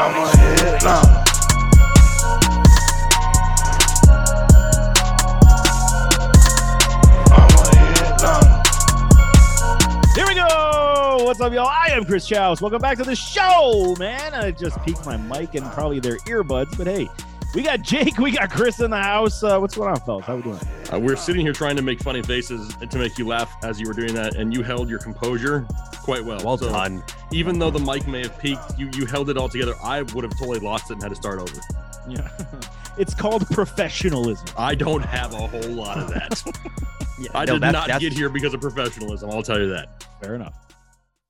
I'm a headliner. What's up, y'all? I am Chris Chows. Welcome back to the show, man. I just peaked my mic and probably their earbuds, but hey, we got Jake, we got Chris in the house. Uh, what's going on, fellas? How we doing? Uh, we're sitting here trying to make funny faces to make you laugh as you were doing that, and you held your composure quite well. Well So done. Even though the mic may have peaked, you you held it all together. I would have totally lost it and had to start over. Yeah. it's called professionalism. I don't have a whole lot of that. Yeah, I no, did that- not that's- get here because of professionalism. I'll tell you that. Fair enough.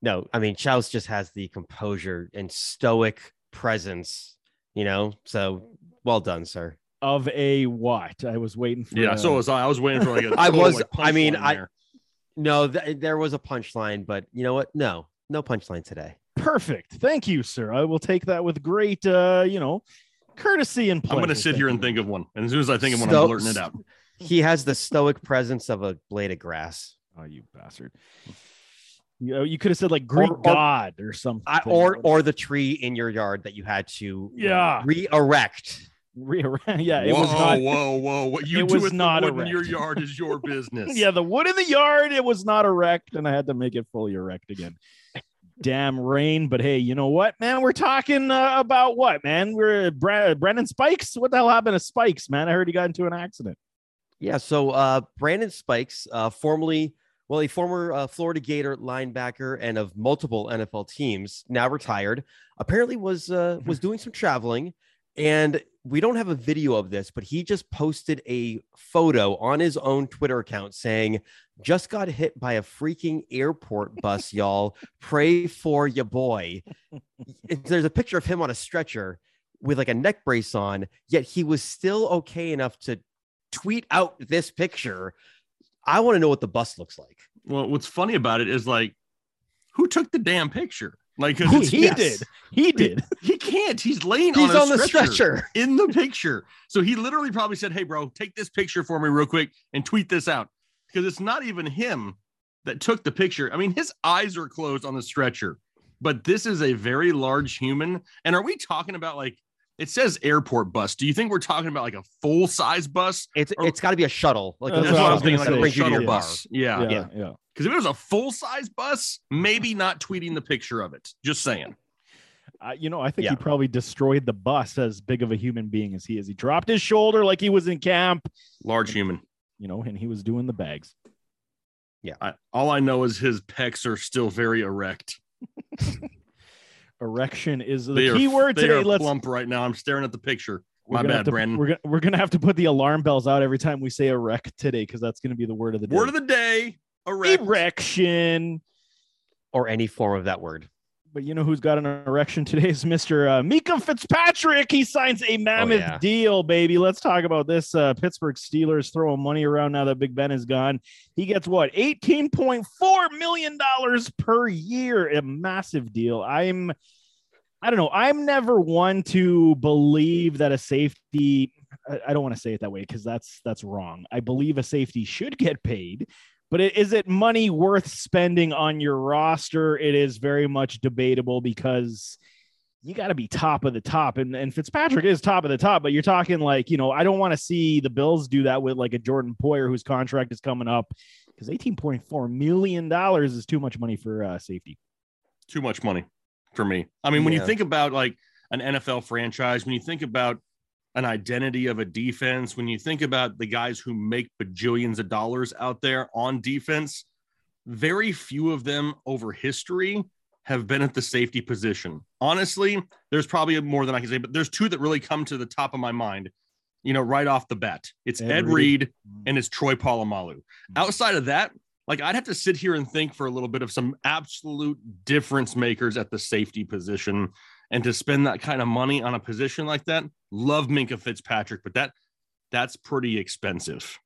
No, I mean, Chows just has the composure and stoic presence, you know? So well done, sir. Of a what? I was waiting for. Yeah. uh, So was I. I was waiting for like a. I was- like, I mean, I- there. No, th- there was a punchline, but you know what? No, no punchline today. perfect. Thank you, sir. I will take that with great, uh, you know, courtesy and I'm going to sit Thank here and very think of one, and as soon as I think of one, Sto- I'm blurting it out. He has the stoic presence of a blade of grass. Oh, you bastard. You, know, you could have said like Greek Or- or- god or something. I, or or the tree in your yard that you had to Yeah. re-erect. Re- yeah, it whoa, was not. whoa, whoa! What you it do was with not the wood in your yard is your business. Yeah, the wood in the yard, it was not erect, and I had to make it fully erect again. Damn rain, but hey, you know what, man? We're talking uh, about what, man? We're Bra- Brandon Spikes. What the hell happened to Spikes, man? I heard he got into an accident. Yeah. So uh, Brandon Spikes, uh, formerly, well, a former uh, Florida Gator linebacker and of multiple NFL teams, now retired, apparently was uh, was doing some traveling, and we don't have a video of this, but he just posted a photo on his own Twitter account saying, "Just got hit by a freaking airport bus, y'all. Pray for your boy." There's a picture of him on a stretcher with like a neck brace on, yet he was still okay enough to tweet out this picture. I want to know what the bus looks like. Well, what's funny about it is like, who took the damn picture? Like, 'cause He, yes. did. He did. He can't. He's laying He's on, a on the stretcher stretcher. in the picture. So he literally probably said, "Hey, bro, take this picture for me real quick and tweet this out," because it's not even him that took the picture. I mean, his eyes are closed on the stretcher, but this is a very large human. And are we talking about like? It says airport bus. Do you think we're talking about like a full size bus? It's Or- it's got to be a shuttle. Like That's a what I was shuttle gonna that say, brings you to shuttle your bus. Yeah. Yeah, Yeah. yeah. Because if it was a full size bus, maybe not tweeting the picture of it. Just saying. Uh, you know, I think Yeah. he probably destroyed the bus as big of a human being as he is. He dropped his shoulder like he was in camp, Large human. you know, and he was doing the bags. I, all I know is his pecs are still very erect. Erection is the They are, key word they today. are Let's plump right now. I'm staring at the picture. We're My gonna bad, have to, Brandon. We're gonna we're gonna have to put the alarm bells out every time we say erect today because that's gonna be the word of the day. Word of the day. Erect. erection. or any form of that word. But you know who's got an erection today is Mr. Uh, Minkah Fitzpatrick. He signs a mammoth yeah. deal, baby. Let's talk about this. Uh, Pittsburgh Steelers throwing money around now that Big Ben is gone. He gets what eighteen point four million dollars per year. A massive deal. I'm. I don't know. I'm never one to believe that a safety. I, I don't want to say it that way because that's that's wrong. I believe a safety should get paid, but is it money worth spending on your roster? It is very much debatable because you got to be top of the top, and and Fitzpatrick is top of the top. But you're talking like you know I don't want to see the Bills do that with like a Jordan Poyer whose contract is coming up because 18.4 million dollars is too much money for uh, safety. Too much money for me. I mean, when you think about like an NFL franchise, when you think about an identity of a defense, when you think about the guys who make bajillions of dollars out there on defense, very few of them over history have been at the safety position. Honestly, there's probably more than I can say, but there's two that really come to the top of my mind, you know, right off the bat. It's Ed Ed, Reed. Reed mm-hmm. and it's Troy Polamalu. Mm-hmm. Outside of that, like I'd have to sit here and think for a little bit of some absolute difference makers at the safety position and to spend that kind of money on a position like that. Love Minkah Fitzpatrick, but that that's pretty expensive.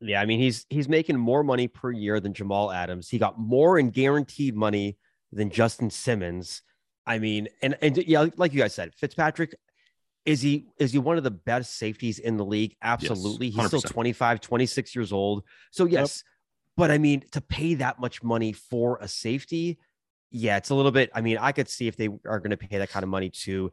Yeah, I mean he's he's making more money per year than Jamal Adams. He got more in guaranteed money than Justin Simmons. I mean, and and yeah, like you guys said, Fitzpatrick is he is he one of the best safeties in the league? Absolutely. He's still 100%. 25, 26 years old. So yes, but I mean to pay that much money for a safety, Yeah, it's a little bit. I mean, I could see if they are going to pay that kind of money to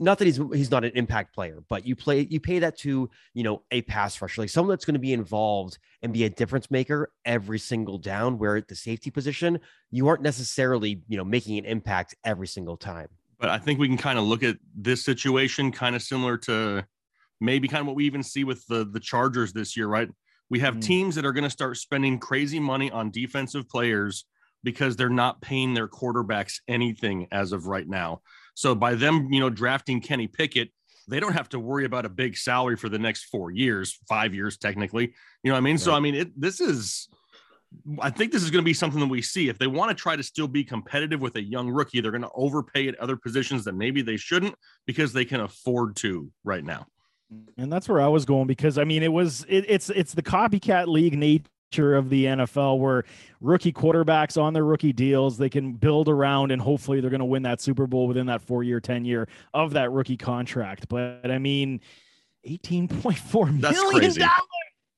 not that he's he's not an impact player, but you play you pay that to you know a pass rusher, like someone that's going to be involved and be a difference maker every single down. Where at the safety position, you aren't necessarily you know making an impact every single time. But I think we can kind of look at this situation kind of similar to maybe kind of what we even see with the the Chargers this year, right? We have Mm. teams that are going to start spending crazy money on defensive players because they're not paying their quarterbacks anything as of right now. So by them, you know, drafting Kenny Pickett, they don't have to worry about a big salary for the next four years, five years technically. You know what I mean? So I mean, it this is I think this is going to be something that we see. If they want to try to still be competitive with a young rookie, they're going to overpay at other positions that maybe they shouldn't because they can afford to right now. And that's where I was going because I mean it was it, it's it's the copycat league nature of the NFL where rookie quarterbacks on their rookie deals they can build around and hopefully they're going to win that Super Bowl within that 4 year 10 year of that rookie contract. But I mean 18.4 That's million crazy. dollars.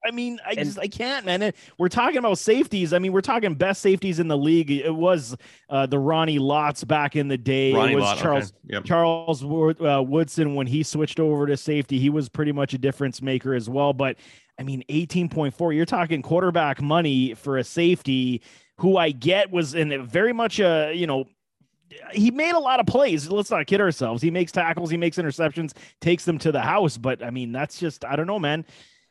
I mean, I And- just I can't, man. We're talking about safeties. I mean, we're talking best safeties in the league. It was uh, the Ronnie Lotts back in the day. Ronnie it was Lott, okay. Charles Yep. Charles uh, Woodson, when he switched over to safety, he was pretty much a difference maker as well. But I mean, 18.4, you're talking quarterback money for a safety who I get was in a very much a, you know, he made a lot of plays. Let's not kid ourselves. He makes tackles, he makes interceptions, takes them to the house. But I mean, that's just, I don't know, man.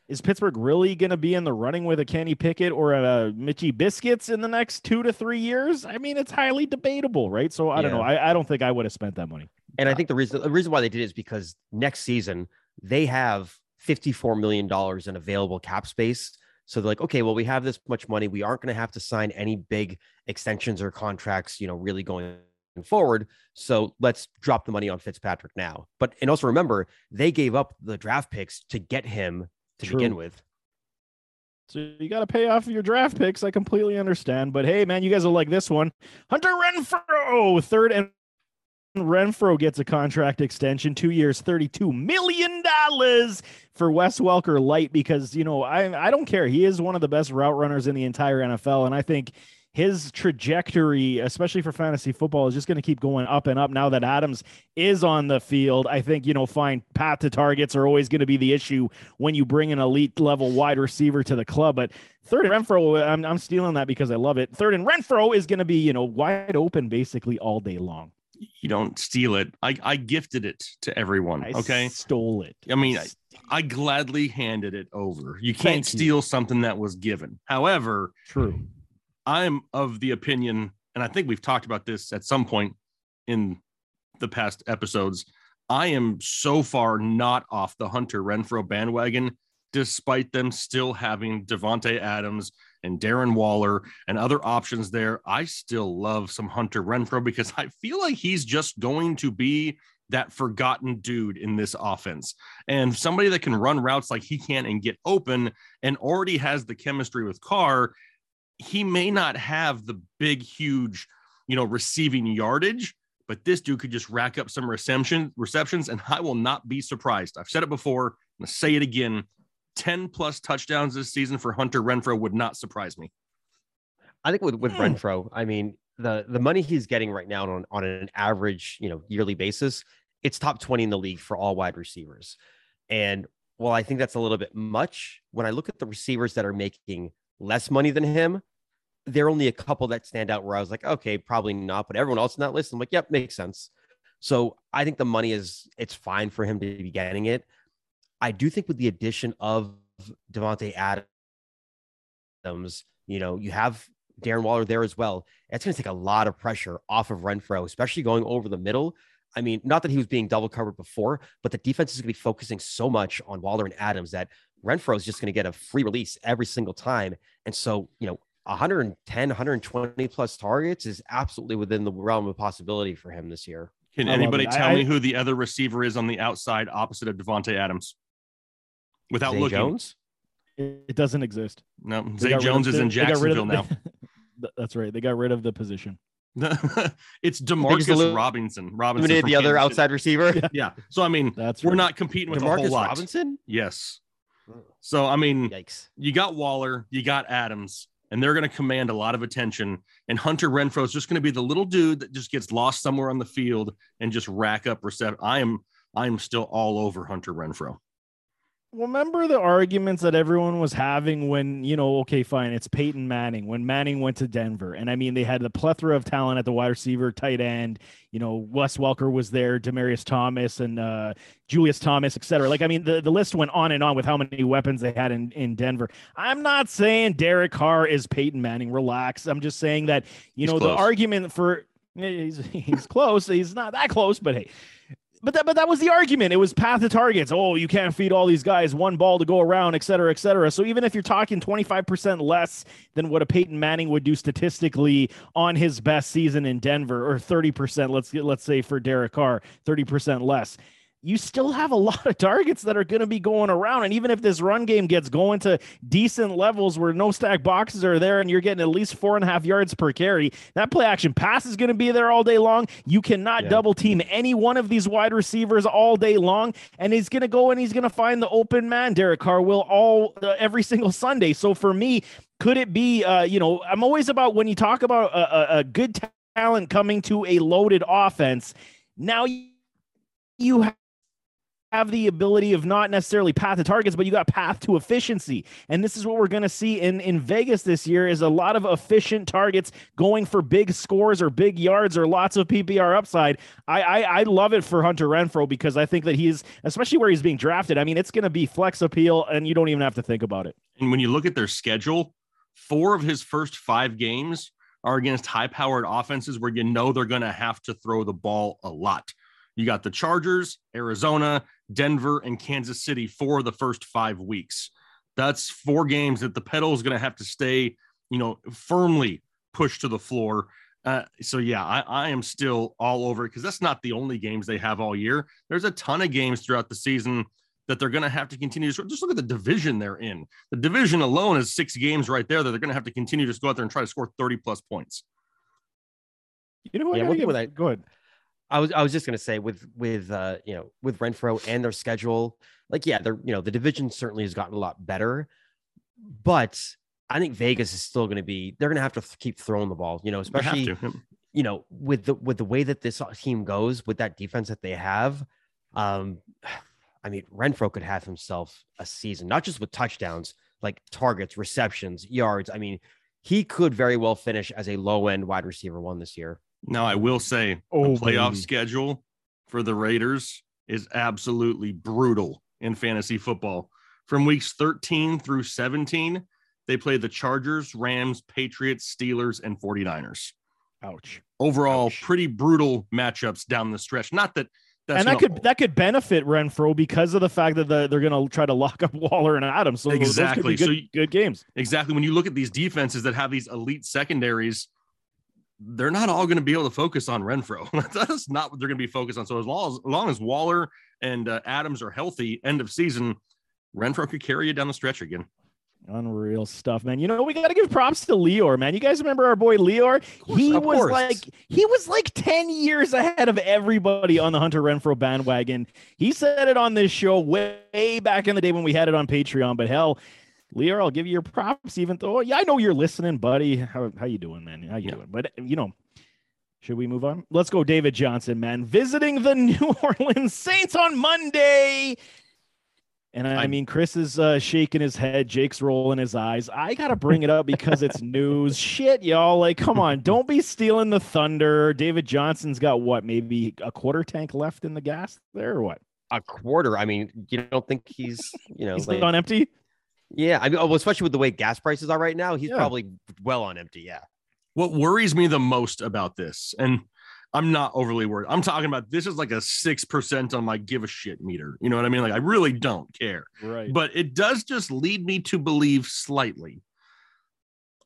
Is Pittsburgh really going to be in the running with a Kenny Pickett or a Mitchy Biscuits in the next two to three years? I mean, it's highly debatable, right? So I don't know. I, I don't think I would have spent that money. And I think the reason the reason why they did is because next season they have $54 million in available cap space. So they're like, okay, well, we have this much money. We aren't going to have to sign any big extensions or contracts, you know, really going forward. So let's drop the money on Fitzpatrick now. But and also remember, they gave up the draft picks to get him to True. begin with. So you got to pay off your draft picks. I completely understand. But hey, man, you guys will like this one. Hunter Renfrow, third and Renfrow gets a contract extension, two years, $32 million for Wes Welker light because, you know, I, I don't care. He is one of the best route runners in the entire NFL. And I think his trajectory, especially for fantasy football, is just going to keep going up and up now that Adams is on the field. I think, you know, fine, path to targets are always going to be the issue when you bring an elite level wide receiver to the club. But third and Renfrow, I'm, I'm stealing that because I love it. Third and Renfrow is going to be, you know, wide open basically all day long. You don't steal it. I, I gifted it to everyone. I okay. stole it. I mean, I, I gladly handed it over. You can't Thank you. steal something that was given. However, True. I'm of the opinion, and I think we've talked about this at some point in the past episodes. I am so far not off the Hunter Renfrow bandwagon, despite them still having Davante Adams and Darren Waller and other options there. I still love some Hunter Renfrow because I feel like he's just going to be that forgotten dude in this offense and somebody that can run routes like he can and get open and already has the chemistry with Carr he may not have the big, huge, you know, receiving yardage, but this dude could just rack up some reception receptions, and I will not be surprised. I've said it before, I'm gonna say it again. 10 plus touchdowns this season for Hunter Renfrow would not surprise me. I think with with Hmm. Renfrow, I mean the the money he's getting right now on on an average you know yearly basis, it's top twenty in the league for all wide receivers. And while I think that's a little bit much, when I look at the receivers that are making less money than him, there are only a couple that stand out where I was like, okay, probably not. But everyone else in that list, I'm like, yep, makes sense. So I think the money is it's fine for him to be getting it. I do think with the addition of Davante Adams, you know, you have Darren Waller there as well. It's going to take a lot of pressure off of Renfrow, especially going over the middle. I mean, not that he was being double covered before, but the defense is going to be focusing so much on Waller and Adams that Renfrow is just going to get a free release every single time. And so, you know, 110, 120 plus targets is absolutely within the realm of possibility for him this year. Can I anybody tell I- me who the other receiver is on the outside opposite of Davante Adams? Without Zay looking, Jones. It, it doesn't exist. no. They Zay Jones of- is in they- they got rid of Jacksonville now. the- Th- That's right. They got rid of the position. it's Demarcus elim- Robinson. Robinson, Eliminated from the other Kansas City. outside receiver. Yeah. So I mean, That's we're right. not competing with a whole Demarcus lot. Robinson. Yes. So I mean, Yikes. you got Waller, you got Adams. and they're going to command a lot of attention. And Hunter Renfrow is just going to be the little dude that just gets lost somewhere on the field and just rack up reception. I am I am still all over Hunter Renfrow. Remember the arguments that everyone was having when, you know, okay, fine, it's Peyton Manning when Manning went to Denver. And I mean, they had the plethora of talent at the wide receiver, tight end. You know, Wes Welker was there, Demaryius Thomas and uh, Julius Thomas, etc. Like, I mean, the, the list went on and on with how many weapons they had in, in Denver. I'm not saying Derek Carr is Peyton Manning. Relax. I'm just saying that, you He's know, close. the argument for he's, he's close. He's not that close, but hey, but that, but that was the argument. It was path to targets. Oh, you can't feed all these guys one ball to go around, et cetera, et cetera. So even if you're talking 25% less than what a Peyton Manning would do statistically on his best season in Denver, or 30%, let's let's say for Derek Carr, 30% less. You still have a lot of targets that are going to be going around. And even if this run game gets going to decent levels where no stack boxes are there and you're getting at least four and a half yards per carry, that play action pass is going to be there all day long. You cannot Yeah. double team any one of these wide receivers all day long. And he's going to go and he's going to find the open man, Derek Carr will, all uh, every single Sunday. So for me, could it be, uh, you know, I'm always about when you talk about a, a, a good talent coming to a loaded offense. Now you, you have have the ability of not necessarily path to targets, but you got path to efficiency. And this is what we're going to see in, in Vegas this year is a lot of efficient targets going for big scores or big yards or lots of PPR upside. I, I, I love it for Hunter Renfrow because I think that he's, especially where he's being drafted. I mean, it's going to be flex appeal and you don't even have to think about it. And when you look at their schedule, four of his first five games are against high powered offenses where you know they're going to have to throw the ball a lot. You got the Chargers, Arizona, Denver, and Kansas City for the first five weeks. That's four games that the pedal is going to have to stay, you know, firmly pushed to the floor. Uh, so yeah, I, I am still all over it because that's not the only games they have all year. There's a ton of games throughout the season that they're going to have to continue to just look at the division they're in. The division alone is six games right there that they're going to have to continue to just go out there and try to score 30 plus points. You know what? Yeah, I one gotta give- with that- Go ahead. I was I was just gonna say with with uh you know with Renfrow and their schedule, like yeah, they're you know the division certainly has gotten a lot better, but I think Vegas is still gonna be they're gonna have to th- keep throwing the ball, you know, especially you know with the with the way that this team goes with that defense that they have. Um, I mean Renfrow could have himself a season, not just with touchdowns, like targets, receptions, yards. I mean, he could very well finish as a low end wide receiver one this year. Now, I will say Oh, the playoff baby. schedule for the Raiders is absolutely brutal in fantasy football. From weeks 13 through 17, they play the Chargers, Rams, Patriots, Steelers, and 49ers. Ouch. Overall, Ouch. pretty brutal matchups down the stretch. Not that that's and that could that could benefit Renfrow because of the fact that the, they're going to try to lock up Waller and Adams. So those- those could be Exactly. good, So you- good games. exactly when you look at these defenses that have these elite secondaries, they're not all going to be able to focus on Renfrow. That's not what they're going to be focused on. So as long as, as long as Waller and uh, Adams are healthy, end of season, Renfrow could carry you down the stretch again. Unreal stuff, man. You know, we got to give props to Leor, man. You guys remember our boy Leor? He was course. like he was like 10 years ahead of everybody on the Hunter Renfrow bandwagon. He said it on this show way back in the day when we had it on Patreon, but hell, Leor, I'll give you your props even though yeah, I know you're listening, buddy. How how you doing, man? How you Yeah. doing? But you know, should we move on? Let's go David Johnson, man. Visiting the New Orleans Saints on Monday. And I, I- mean, Chris is uh, shaking his head. Jake's rolling his eyes. I got to bring it up because it's news. Shit, y'all. Like, come on. Don't be stealing the thunder. David Johnson's got what, maybe a quarter tank left in the gas there or what? A quarter. I mean, you don't think he's you know He's like, on empty? Yeah, I mean, oh, especially with the way gas prices are right now, he's Yeah. probably well on empty. Yeah, What worries me the most about this, and I'm not overly worried. I'm talking about this is like a six percent on my give a shit meter. You know what I mean? Like I really don't care. Right. but it does just lead me to believe slightly.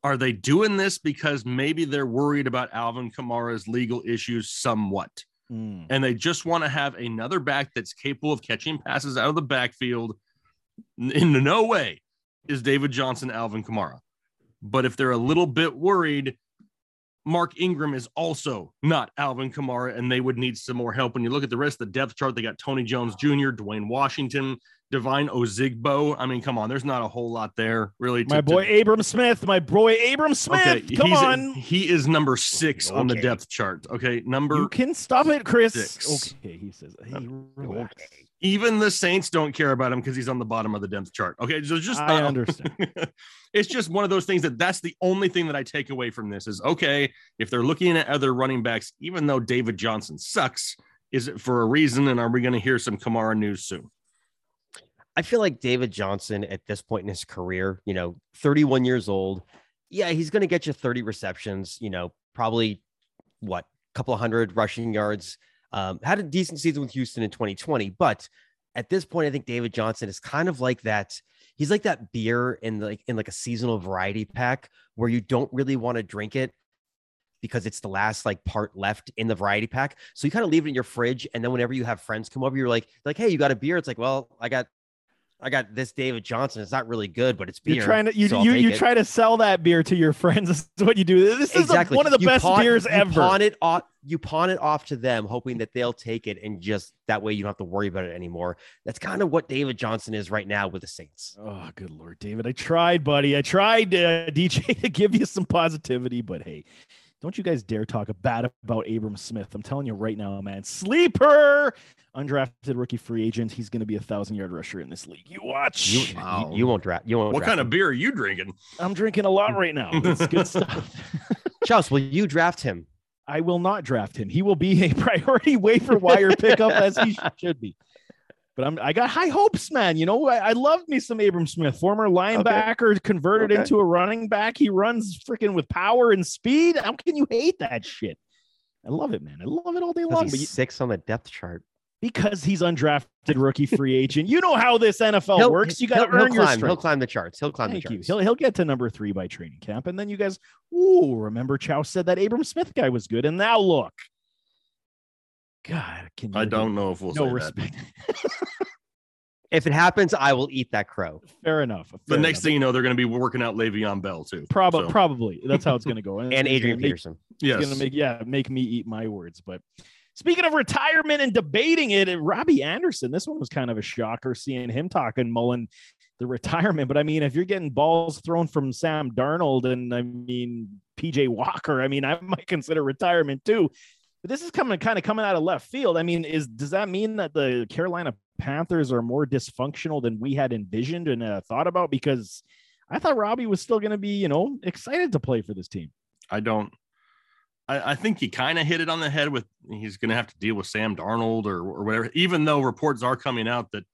Are they doing this because maybe they're worried about Alvin Kamara's legal issues somewhat? Mm. And they just want to have another back that's capable of catching passes out of the backfield. In no way is David Johnson Alvin Kamara. But if they're a little bit worried, Mark Ingram is also not Alvin Kamara, and they would need some more help. When you look at the rest of the depth chart, they got Tony Jones Jr., Dwayne Washington, Devine Ozigbo. I mean, come on, there's not a whole lot there really. To, My boy to, Abram Smith, my boy Abram Smith. okay, Come on. he is number six on the depth chart. Okay, number you can stop it, Chris. six. Okay, he says. Hey, uh, relax. Even the Saints don't care about him because he's on the bottom of the depth chart. Okay, so just I uh, understand. it's just one of those things that that's the only thing that I take away from this is okay if they're looking at other running backs, even though David Johnson sucks, is it for a reason? And are we going to hear some Kamara news soon? I feel like David Johnson at this point in his career, you know, 31 years old. Yeah, he's going to get you 30 receptions, you know, probably what, a couple of hundred rushing yards. Um, had a decent season with Houston in 2020, but at this point, I think David Johnson is kind of like that. He's like that beer in like in like a seasonal variety pack where you don't really want to drink it because it's the last like part left in the variety pack. So you kind of leave it in your fridge, and then whenever you have friends come over, you're like, like, hey, you got a beer? It's like, well, I got I got this David Johnson. It's not really good, but it's beer. You're trying to you so you, you try to sell that beer to your friends. This is what you do. This is exactly one of the You best pawn- beers ever. Pawn it off. You pawn it off to them, hoping that they'll take it, and just that way you don't have to worry about it anymore. That's kind of what David Johnson is right now with the Saints. Oh, good lord, David! I tried, buddy. I tried, uh, DJ, to give you some positivity, but hey, don't you guys dare talk bad about Abram Smith. I'm telling you right now, man. Sleeper, undrafted rookie free agent. He's going to be a thousand yard rusher in this league. You watch. You, you- Wow. you, won't draft. You won't. What draft kind of beer are you drinking? I'm drinking a lot right now. It's good stuff. Charles? Will you draft him? I will not draft him. He will be a priority waiver wire pickup as he should be. But I'm I got high hopes, man. You know, I, I love me some Abram Smith, former linebacker, converted Okay. into a running back. He runs freaking with power and speed. How can you hate that shit? I love it, man. I love it all day long. But he's you- six on the depth chart. Because he's undrafted rookie free agent. You know how this NFL He'll- works. You got to he'll- he'll earn your climb, He'll climb the charts. He'll climb Thank the you. charts. He'll he'll get to number three by training camp, and then you guys, ooh, remember Chow said that Abram Smith guy was good, and now look, God, can you I don't know if we'll no say respect. If it happens, I will eat that crow. Fair enough. that. The next enough. thing you know, they're going to be working out Le'Veon Bell too. Prob- So, probably that's how it's going to go, And it's gonna Adrian make- Peterson. It's yes, going to make yeah make me eat my words. But speaking of retirement and debating it, Robbie Anderson, this one was kind of a shocker seeing him talking Mullen the retirement. But I mean, if you're getting balls thrown from Sam Darnold and I mean PJ Walker, I mean, I might consider retirement too. But this is coming kind of coming out of left field. I mean, is does that mean that the Carolina Panthers are more dysfunctional than we had envisioned and uh, thought about? Because I thought Robbie was still going to be, you know, excited to play for this team. I don't. I, I think he kind of hit it on the head with he's going to have to deal with Sam Darnold or, or whatever. Even though reports are coming out that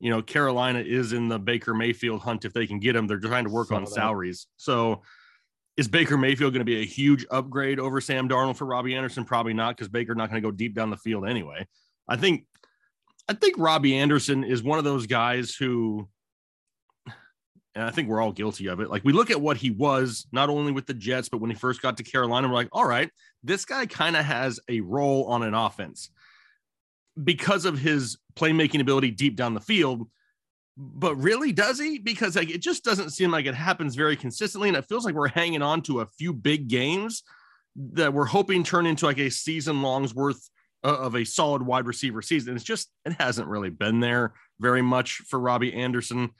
you know Carolina is in the Baker Mayfield hunt if they can get him, they're trying to work Saw on salaries. So is Baker Mayfield going to be a huge upgrade over Sam Darnold for Robbie Anderson? Probably not, because Baker not going to go deep down the field anyway. I think I think Robbie Anderson is one of those guys who and I think we're all guilty of it. Like we look at what he was, not only with the Jets, but when he first got to Carolina, we're like, all right, this guy kind of has a role on an offense because of his playmaking ability deep down the field. But really, does he? Because like it just doesn't seem like it happens very consistently, and it feels like we're hanging on to a few big games that we're hoping turn into like a season long's worth of a solid wide receiver season. It's just it hasn't really been there very much for Robbie Anderson.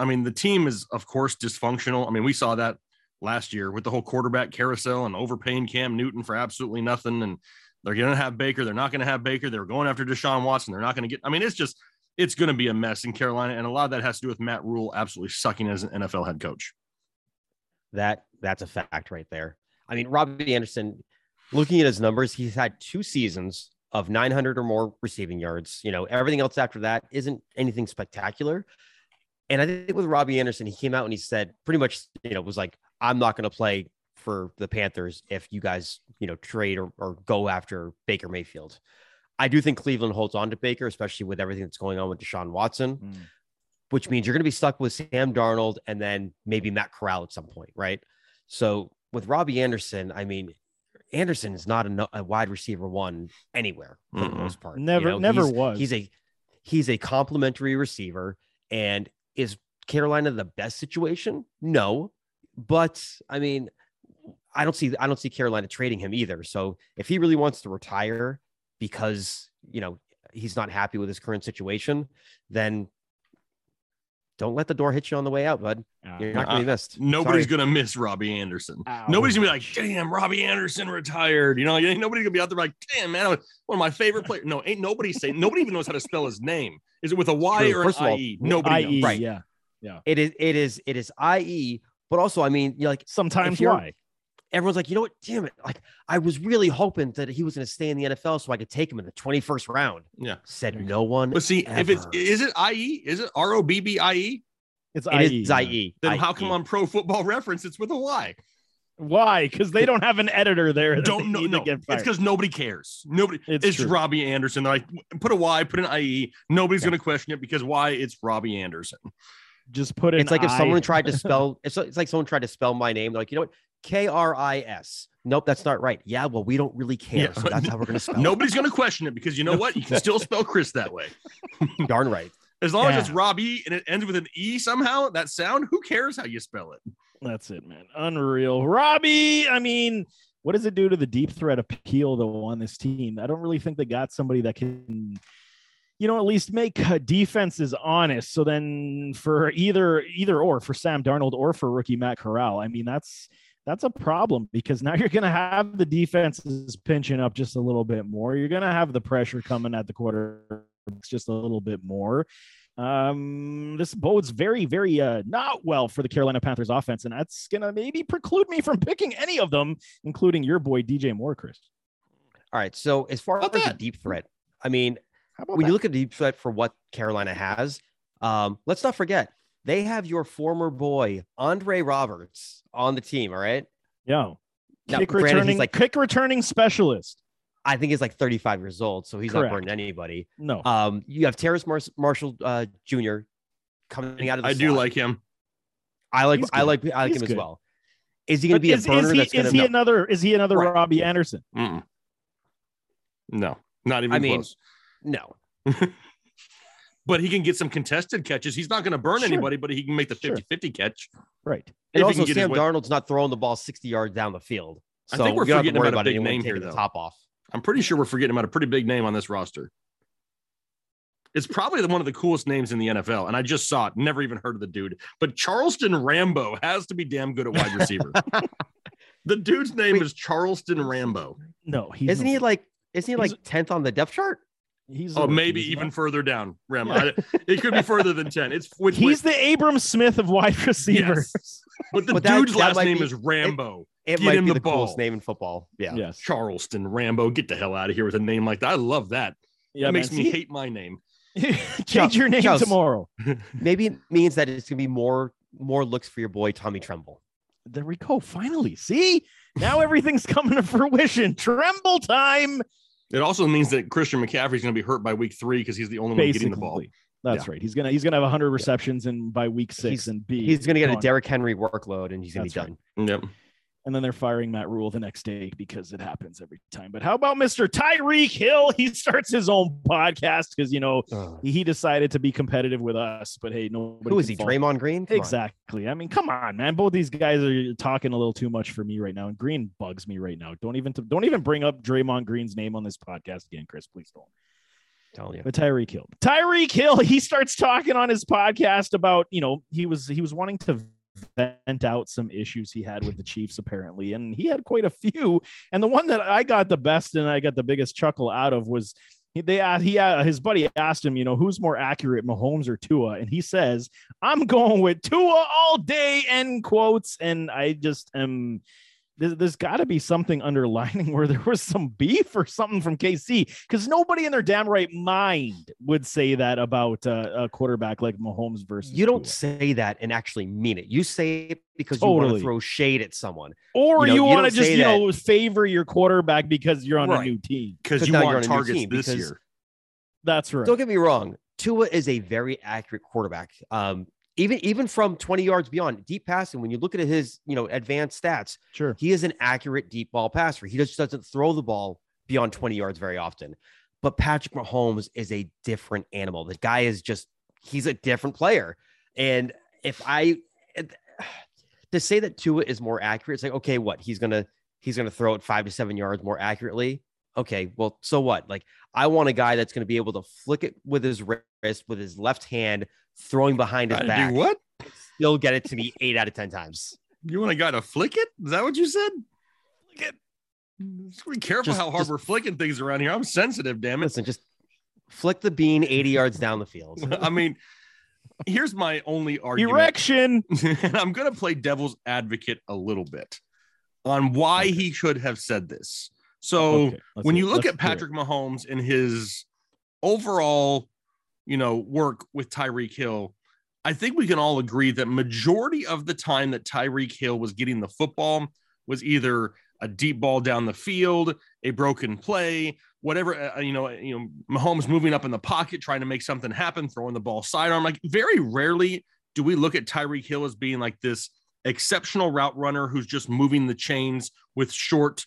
I mean, the team is of course dysfunctional. I mean, we saw that last year with the whole quarterback carousel and overpaying Cam Newton for absolutely nothing. And they're going to have Baker. They're not going to have Baker. They're going after Deshaun Watson. They're not going to get. I mean, it's just it's going to be a mess in Carolina, and a lot of that has to do with Matt Rhule absolutely sucking as an NFL head coach. That that's a fact right there. I mean, Robbie Anderson, looking at his numbers, he's had two seasons of 900 or more receiving yards. You know, everything else after that isn't anything spectacular. And I think with Robbie Anderson, he came out and he said pretty much, you know, was like, I'm not going to play for the Panthers if you guys, you know, trade or, or go after Baker Mayfield. I do think Cleveland holds on to Baker, especially with everything that's going on with Deshaun Watson hmm. which means you're going to be stuck with Sam Darnold and then maybe Matt Corral at some point, right? So with Robbie Anderson, I mean, Anderson is not a, a wide receiver one anywhere for the Mm-mm. most part. you Never- know? never He's- was. He's a he's a complimentary receiver, and is Carolina the best situation? No, but I mean, I don't see I don't see Carolina trading him either. So if he really wants to retire because you know he's not happy with his current situation, then don't let the door hit you on the way out, bud. Uh, you're not gonna be uh, missed. Nobody's Sorry. gonna miss Robbie Anderson. Ouch. Nobody's gonna be like, "Damn, Robbie Anderson retired." You know, ain't nobody gonna be out there like, "Damn, man, one of my favorite players." No, ain't nobody saying. Nobody even knows how to spell his name. Is it with a Y True. or First an of all, IE? Nobody IE, knows. Right. Yeah. Yeah. It is. It is. It is. IE. But also, I mean, you're like Sometimes you're- why? Everyone's like, you know what? Damn it! Like I was really hoping that he was going to stay in the NFL so I could take him in the 21st round. Yeah. Said no one. But see, if it's is it IE? Is it R O B B I E? It's IE. is yeah. IE. Then how come on Pro Football Reference it's with a Y? Why? Because they don't have an editor there. that Don't know. need to No, get it's because nobody cares. Nobody. It's It's. Robbie Anderson. They're like, put a Y, put an IE. Nobody's Yeah. gonna question it because why? It's Robbie Anderson. just put it. It's like if someone tried to spell. It's, it's like someone tried to spell my name. They're like, you know what? K R I S. Nope, that's not right. Yeah, well, we don't really care. Yeah. So that's how we're going to spell. Nobody's gonna question it because you know what? You can still spell Chris that way. darn right. As long as Yeah. it's Robbie and it ends with an E somehow, that sound, who cares how you spell it? That's it, man. Unreal. Robbie, I mean, what does it do to the deep threat appeal though on this team? I don't really think they got somebody that can, you know, at least make uh, defenses honest. So then for either either or for Sam Darnold or for rookie Matt Corral, I mean, that's that's a problem because now you're going to have the defenses pinching up just a little bit more. You're going to have the pressure coming at the quarter just a little bit more. Um, this bodes very, very uh not well for the Carolina Panthers offense, and that's gonna maybe preclude me from picking any of them, including your boy DJ Moore, Chris. All right. So as far as About the deep threat, I mean, How about when that? you look at the deep threat for what Carolina has, um, let's not forget they have your former boy Andre Roberts on the team. All right. Yeah. Now, kick granted, he's returning, like- kick returning specialist. I think he's like 35 years old, so he's Correct. not burning anybody. No, Um, you have Terrace Mar- Marshall uh, Jr. coming out of the I do like him. I like I like I like He's him as well. Is he going to But be a is, burner is he, that's gonna, is to he another? Is he another Right. Robbie Anderson? Mm-mm. No, not even I mean- close. no? But he can get some contested catches. He's not going to burn Sure. anybody, but he can make the Sure. 50 50 catch. Right. And also, can get his Sam Darnold's not throwing the ball 60 yards down the field. I think we're you don't have to forgetting worry about a big name here, taking the though. top off. I'm pretty sure we're forgetting about a pretty big name on this roster. It's probably one of the coolest names in the NFL. And I just saw it, never even heard of the dude. But Charleston Rambo has to be damn good at wide receiver. the dude's name Wait. is Charleston Rambo. No, he's Isn't no- he like? Isn't he He's- like 10th on the depth chart? He's Oh, maybe even not- further down. Rambo. I- it could be further than 10. It's which, He's the Abram Smith of wide receivers. Yes. but the But that- dude's that last name be- is Rambo. It Get might him be the the, coolest name in football. Yeah. Yes. Charleston Rambo. Get the hell out of here with a name like that. I love that. Yeah, that makes man. me See? hate my name. Change your name Chuck. tomorrow. Maybe it means that it's gonna be more more looks for your boy Tommy Tremble. There we go. Finally, see now everything's coming to fruition. Tremble time. It also means that Christian McCaffrey is going to be hurt by week three because he's the only one getting the ball. that's right. He's gonna he's gonna have 100 receptions and by week six He's- and be He's gonna get a. Derrick Henry workload and he's gonna That's be right. done. Yep. And then they're firing Matt Rhule the next day because it happens every time. But how about Mr. Tyreek Hill? He starts his own podcast because you know he decided to be competitive with us. But hey, nobody. Who is he? fault- Draymond Green? Come on. Exactly. I mean, come on, man. Both these guys are talking a little too much for me right now, and Green bugs me right now. Don't even don't even bring up Draymond Green's name on this podcast again, Chris. Please don't. Tell you. But Tyreek Hill, Tyreek Hill, he starts talking on his podcast about you know he was he was wanting to vent out some issues he had with the Chiefs apparently, and he had quite a few. And the one that I got the best and I got the biggest chuckle out of was he, they asked, he uh, his buddy asked him, you know, who's more accurate, Mahomes or Tua, and he says, "I'm going with Tua all day." End quotes, and I just am. There's, there's got to be something underlining where there was some beef or something from KC because nobody in their damn right mind would say that about uh, a quarterback like Mahomes versus You don't Tua. say that and actually mean it. You say it because you want to throw shade at someone. or you know, you, you want to just you know favor your quarterback because you're on a new team. because you now you're want on a new targets team, this because- year. That's right. Don't get me wrong. Tua is a very accurate quarterback. Um, even even from 20 yards beyond deep passing, when you look at his you know advanced stats, Sure. he is an accurate deep ball passer. He just doesn't throw the ball beyond 20 yards very often. But Patrick Mahomes is a different animal. The guy is just he's a different player. And if I to say that Tua is more accurate, it's like okay, what he's gonna he's gonna throw it five to seven yards more accurately. Okay, well, so what? Like, I want a guy that's going to be able to flick it with his wrist, with his left hand, throwing behind his Try back. do what? Still get it to me eight out of 10 times. You want a guy to flick it? Is that what you said? Flick it. Just be careful Just- how hard just- we're flicking things around here. I'm sensitive, damn it. Listen, just flick the bean 80 yards down the field. I mean, here's my only argument. Erection. and I'm going to play devil's advocate a little bit on why Okay. he should have said this. So Okay, when hear- you look let's at. Patrick Mahomes and his overall, you know, work with Tyreek Hill, I think we can all agree that majority of the time that Tyreek Hill was getting the football was either a deep ball down the field, a broken play, whatever. Uh, you know, you know, Mahomes moving up in the pocket, trying to make something happen, throwing the ball sidearm. Like very rarely do we look at Tyreek Hill as being like this exceptional route runner who's just moving the chains with short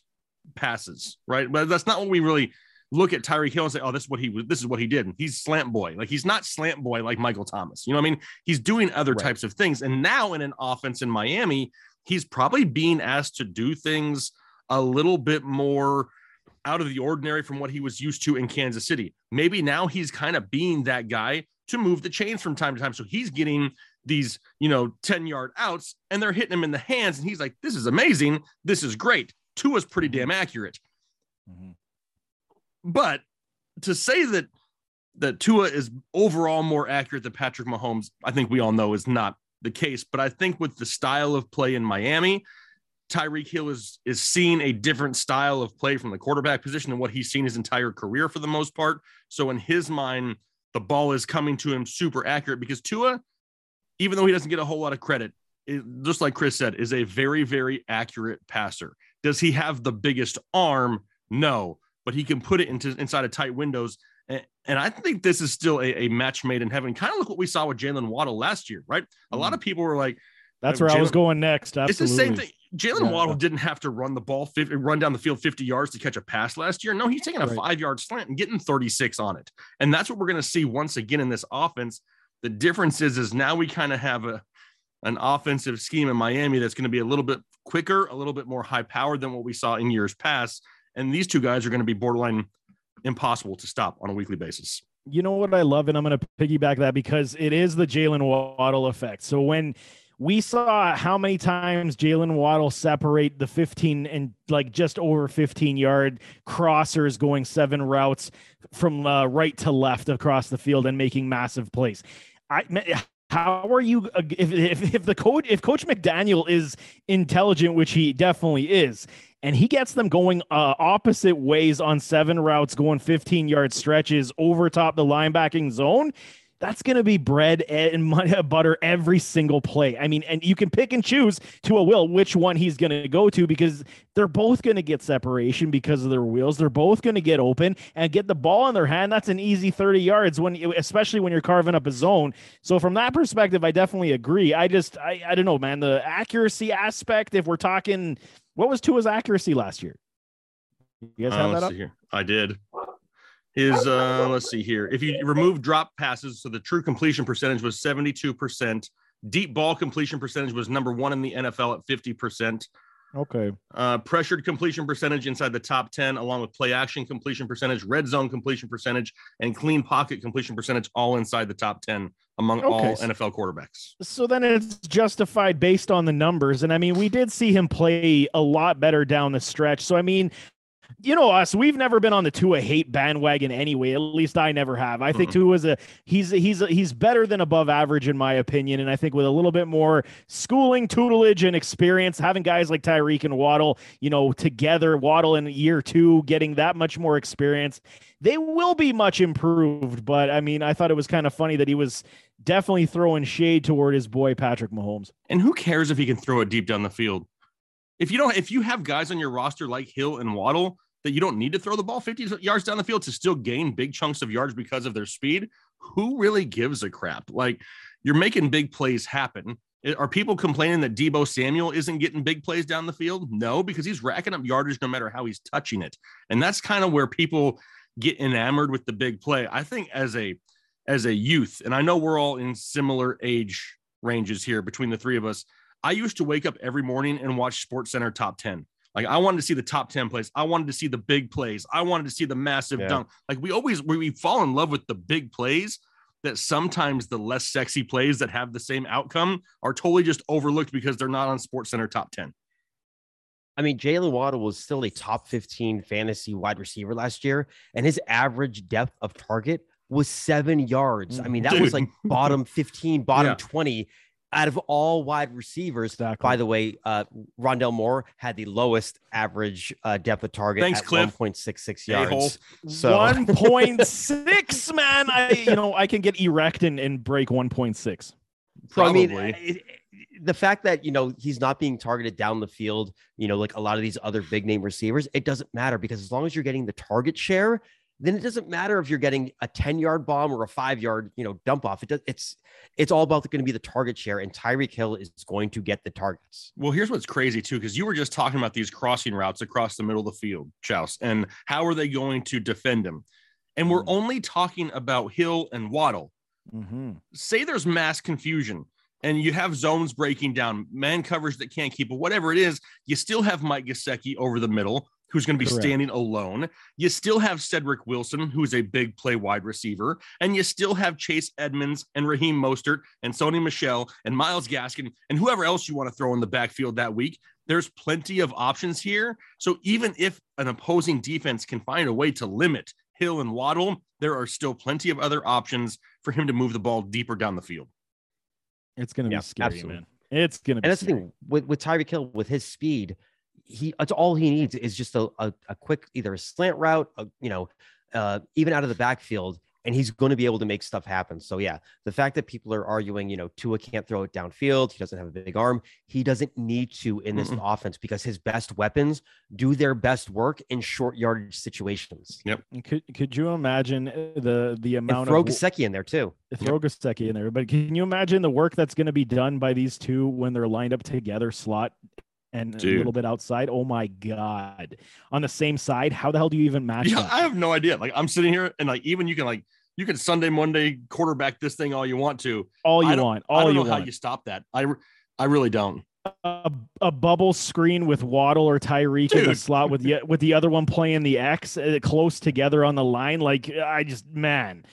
passes, right? But that's not what we really look at Tyreek Hill and say, "Oh, this is what he was. This is what he did." He's slant boy. Like he's not slant boy like Michael Thomas. You know what I mean? He's doing other Right. types of things. And now in an offense in Miami, he's probably being asked to do things a little bit more out of the ordinary from what he was used to in Kansas City. Maybe now he's kind of being that guy to move the chains from time to time. So he's getting these, you know, 10 yard outs and they're hitting him in the hands. And he's like, this is amazing. This is great. Tua's pretty damn accurate. Mhm. But to say that that Tua is overall more accurate than Patrick Mahomes, I think we all know is not the case. But I think with the style of play in Miami, Tyreek Hill is is seeing a different style of play from the quarterback position than what he's seen his entire career for the most part. So in his mind, the ball is coming to him super accurate because Tua, even though he doesn't get a whole lot of credit, is, just like Chris said, is a very very accurate passer. Does he have the biggest arm? No, but he can put it into inside of tight windows. And, and I think this is still a, a match made in heaven. Kind of look what we saw with Jaylen Waddle last year, right? A lot mm. of people were like, That's where I was going next. Absolutely. it's the same thing. Jaylen Yeah. Waddle didn't have to run the ball, 50, run down the field 50 yards to catch a pass last year. No, he's taking a Right. five yard slant and getting 36 on it. And that's what we're going to see once again in this offense. The difference is, is now we kind of have a, an offensive scheme in Miami that's going to be a little bit quicker, a little bit more high powered than what we saw in years past. And these two guys are going to be borderline impossible to stop on a weekly basis. you know what I love, and I'm going to piggyback that because it is the Jaylen Waddle effect. So when we saw how many times Jaylen Waddle separate the 15 and like just over 15 yard crossers going seven routes from uh, right to left across the field and making massive plays. I how are you uh, if, if if the coach if Coach McDaniel is intelligent, which he definitely is, and he gets them going uh, opposite ways on seven routes, going 15 yard stretches over top the linebacking zone. That's going to be bread and butter every single play. I mean, and you can pick and choose to a will which one he's going to go to because they're both going to get separation because of their wheels. They're both going to get open and get the ball in their hand. That's an easy 30 yards when, especially when you're carving up a zone. So from that perspective, I definitely agree. I just, I, I don't know, man. The accuracy aspect, if we're talking, what was Tua's accuracy last year? You guys Uh, have that up? here. I did. His uh let's see here. If you remove drop passes, so the true completion percentage was 72%. Deep ball completion percentage was number one in the NFL at 50%. Okay. Uh, pressured completion percentage inside the top 10, along with play action completion percentage, red zone completion percentage, and clean pocket completion percentage, all inside the top 10 among all Okay, so- NFL quarterbacks. So then it's justified based on the numbers. And I mean, we did see him play a lot better down the stretch. So, I mean, you know us, we've never been on the Tua hate bandwagon anyway. At least I never have. I think Mm-mm. Tua's a he's he's he's better than above average in my opinion. And I think with a little bit more schooling, tutelage, and experience, having guys like Tyreek and Waddle, you know, together, Waddle in year two, getting that much more experience, they will be much improved. But I mean, I thought it was kind of funny that he was definitely throwing shade toward his boy Patrick Mahomes. And who cares if he can throw it deep down the field? If you don't, if you have guys on your roster like Hill and Waddle that you don't need to throw the ball 50 yards down the field to still gain big chunks of yards because of their speed, who really gives a crap? Like you're making big plays happen. Are people complaining that Deebo Samuel isn't getting big plays down the field? No, because he's racking up yardage no matter how he's touching it. And that's kind of where people get enamored with the big play. I think as a as a youth, and I know we're all in similar age ranges here between the three of us. I used to wake up every morning and watch Sports Center Top 10. Like I wanted to see the top 10 plays. I wanted to see the big plays. I wanted to see the massive Yeah. dunk. Like we always we, we fall in love with the big plays that sometimes the less sexy plays that have the same outcome are totally just overlooked because they're not on Sports Center top 10. I mean, Jaylen Waddle was still a top 15 fantasy wide receiver last year, and his average depth of target was seven yards. I mean, that was like bottom 15, bottom Yeah. 20 out of all wide receivers. Exactly. By the way, uh, Rondale Moore had the lowest average uh, depth of target Thanks, at Cliff. 1.66 yards. So one point six, man. I you know I can get erect and, and break one point six. So, I mean, Probably. it- it- the fact that you know he's not being targeted down the field, you know, like a lot of these other big name receivers, it doesn't matter because as long as you're getting the target share, then it doesn't matter if you're getting a 10 yard bomb or a five yard, you know, dump off. It does, it's it's all about going to be the target share, and Tyreek Hill is going to get the targets. Well, here's what's crazy too, because you were just talking about these crossing routes across the middle of the field, Chouse, and how are they going to defend him? And we're Mhm. only talking about Hill and Waddle. Mm-hmm. Say there's mass confusion and you have zones breaking down, man coverage that can't keep it, whatever it is, you still have Mike Gesicki over the middle, who's going to be Correct. standing alone. You still have Cedric Wilson, who's a big play wide receiver, and you still have Chase Edmonds and Raheem Mostert and Sony Michel and Myles Gaskin and whoever else you want to throw in the backfield that week. There's plenty of options here. So even if an opposing defense can find a way to limit Hill and Waddle, there are still plenty of other options for him to move the ball deeper down the field. It's gonna Yeah, be scary, absolutely. man. It's gonna be And that's the thing with, with Tyreek Hill, with his speed, he that's all he needs is just a, a, a quick either a slant route, a, you know, uh, even out of the backfield, and he's going to be able to make stuff happen. So yeah, the fact that people are arguing, you know, Tua can't throw it downfield, he doesn't have a big arm, he doesn't need to in this offense because his best weapons do their best work in short yardage situations. And Could could you imagine uh, the the And amount throw of Gesicki in there too. throw Gesicki in there? But can you imagine the work that's going to be done by these two when they're lined up together, slot and a little bit outside? Oh my god! On the same side, how the hell do you even match Yeah, that? I have no idea. Like I'm sitting here and like even you can like you can Sunday Monday quarterback this thing all you want to. all you want, I all don't you know how you stop that. I I really don't. a, a bubble screen with Waddle or Tyreek in the slot with the with the other one playing the X uh, close together on the line. Like I just man,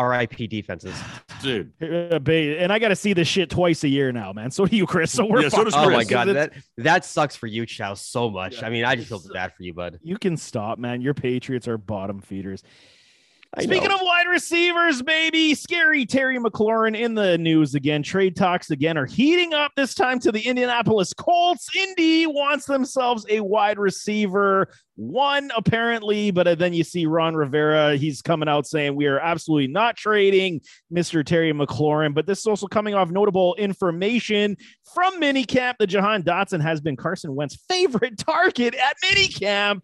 RIP defenses. Dude. And I got to see this shit twice a year now, man. So do you, Chris. So we're Yeah, so does fine. Oh my god, that that sucks for you, Chow, so much. Yeah. I mean, I just feel bad for you, bud. you can stop, man. Your Patriots are bottom feeders. I Speaking know. of wide receivers, baby, scary Terry McLaurin in the news again. Trade talks again are heating up this time to the Indianapolis Colts. Indy wants themselves a wide receiver, one apparently, but uh, then you see Ron Rivera. He's coming out saying we are absolutely not trading Mr. Terry McLaurin. But this is also coming off notable information from minicamp. The Jahan Dotson has been Carson Wentz's favorite target at minicamp.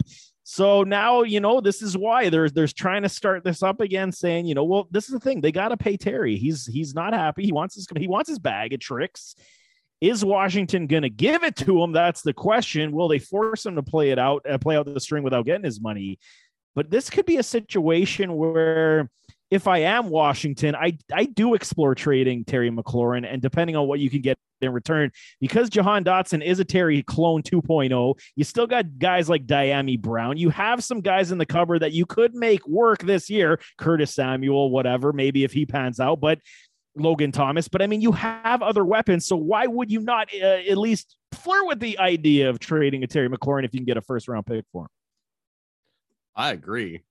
So now you know this is why there's there's trying to start this up again, saying you know well this is the thing they got to pay Terry. He's he's not happy. He wants his he wants his bag of tricks. Is Washington going to give it to him? That's the question. Will they force him to play it out, uh, play out the string without getting his money? But this could be a situation where if I am Washington, I I do explore trading Terry McLaurin, and depending on what you can get in return, because Jahan Dotson is a Terry clone 2.0, you still got guys like Dyami Brown. You have some guys in the cupboard that you could make work this year. Curtis Samuel, whatever, maybe if he pans out, but Logan Thomas. But I mean, you have other weapons, so why would you not uh, at least flirt with the idea of trading a Terry McLaurin if you can get a first round pick for him? I agree.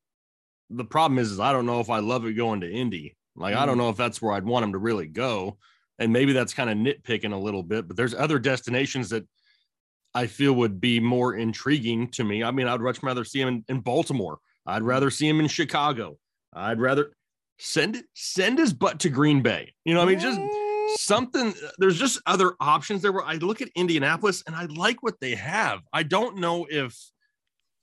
The problem is, is I don't know if I love it going to Indy. Like, I don't mm. know if that's where I'd want him to really go. And maybe that's kind of nitpicking a little bit, but there's other destinations that I feel would be more intriguing to me. I mean, I'd much rather see him in, in Baltimore. I'd rather see him in Chicago. I'd rather send send his butt to Green Bay. You know, what I mean, just something. There's just other options there. Where I look at Indianapolis and I like what they have. I don't know if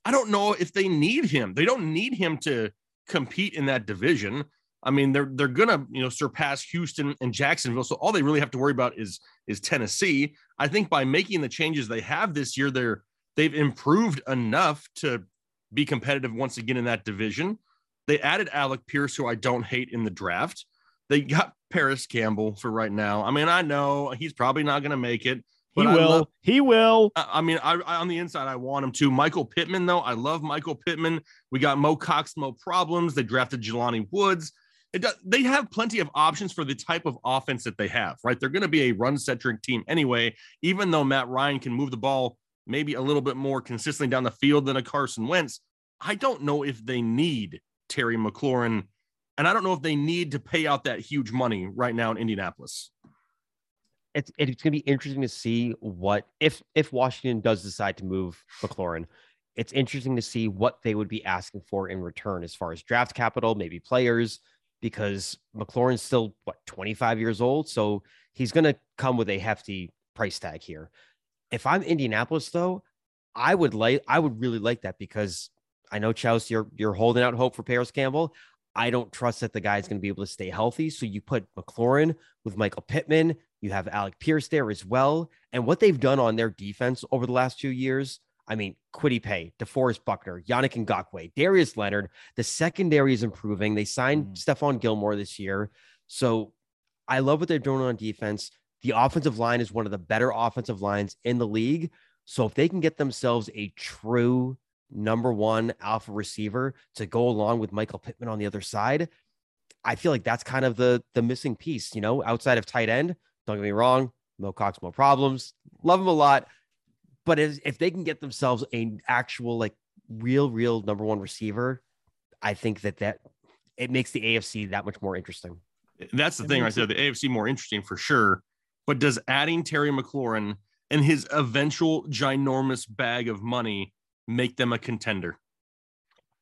I don't know if they need him. They don't need him to compete in that division. I mean, they're they're gonna you know surpass Houston and Jacksonville. So all they really have to worry about is is Tennessee. I think by making the changes they have this year, they're they've improved enough to be competitive once again in that division. They added Alec Pierce, who I don't hate in the draft. They got Parris Campbell for right now. I mean, I know he's probably not going to make it, He I will. love- he will. I I mean, I, I on the inside, I want him to. Michael Pittman, though, I love Michael Pittman. We got Mo Cox, Mo problems. They drafted Jelani Woods. Does, they have plenty of options for the type of offense that they have, right? They're going to be a run centric team anyway, even though Matt Ryan can move the ball maybe a little bit more consistently down the field than a Carson Wentz. I don't know if they need Terry McLaurin, and I don't know if they need to pay out that huge money right now in Indianapolis. It's it's going to be interesting to see what if if Washington does decide to move McLaurin. It's interesting to see what they would be asking for in return as far as draft capital, maybe players, because McLaurin's still what 25 years old, so he's going to come with a hefty price tag here. If I'm Indianapolis, though, I would like I would really like that because I know Chelsea, you're you're holding out hope for Parris Campbell. I don't trust that the guy's going to be able to stay healthy. So you put McLaurin with Michael Pittman. You have Alec Pierce there as well. And what they've done on their defense over the last few years, I mean, Kwity Paye, DeForest Buckner, Yannick Ngakoue, Darius Leonard, the secondary is improving. They signed Mhm. Stephon Gilmore this year. So I love what they're doing on defense. The offensive line is one of the better offensive lines in the league. So if they can get themselves a true number one alpha receiver to go along with Michael Pittman on the other side, I feel like that's kind of the the missing piece, you know, outside of tight end. Don't get me wrong, Mo Cox, Mo problems. Love him a lot. But if, if they can get themselves an actual, like real, real number one receiver, I think that that it makes the AFC that much more interesting. That's the It thing I said. The AFC more interesting for sure. But does adding Terry McLaurin and his eventual ginormous bag of money make them a contender?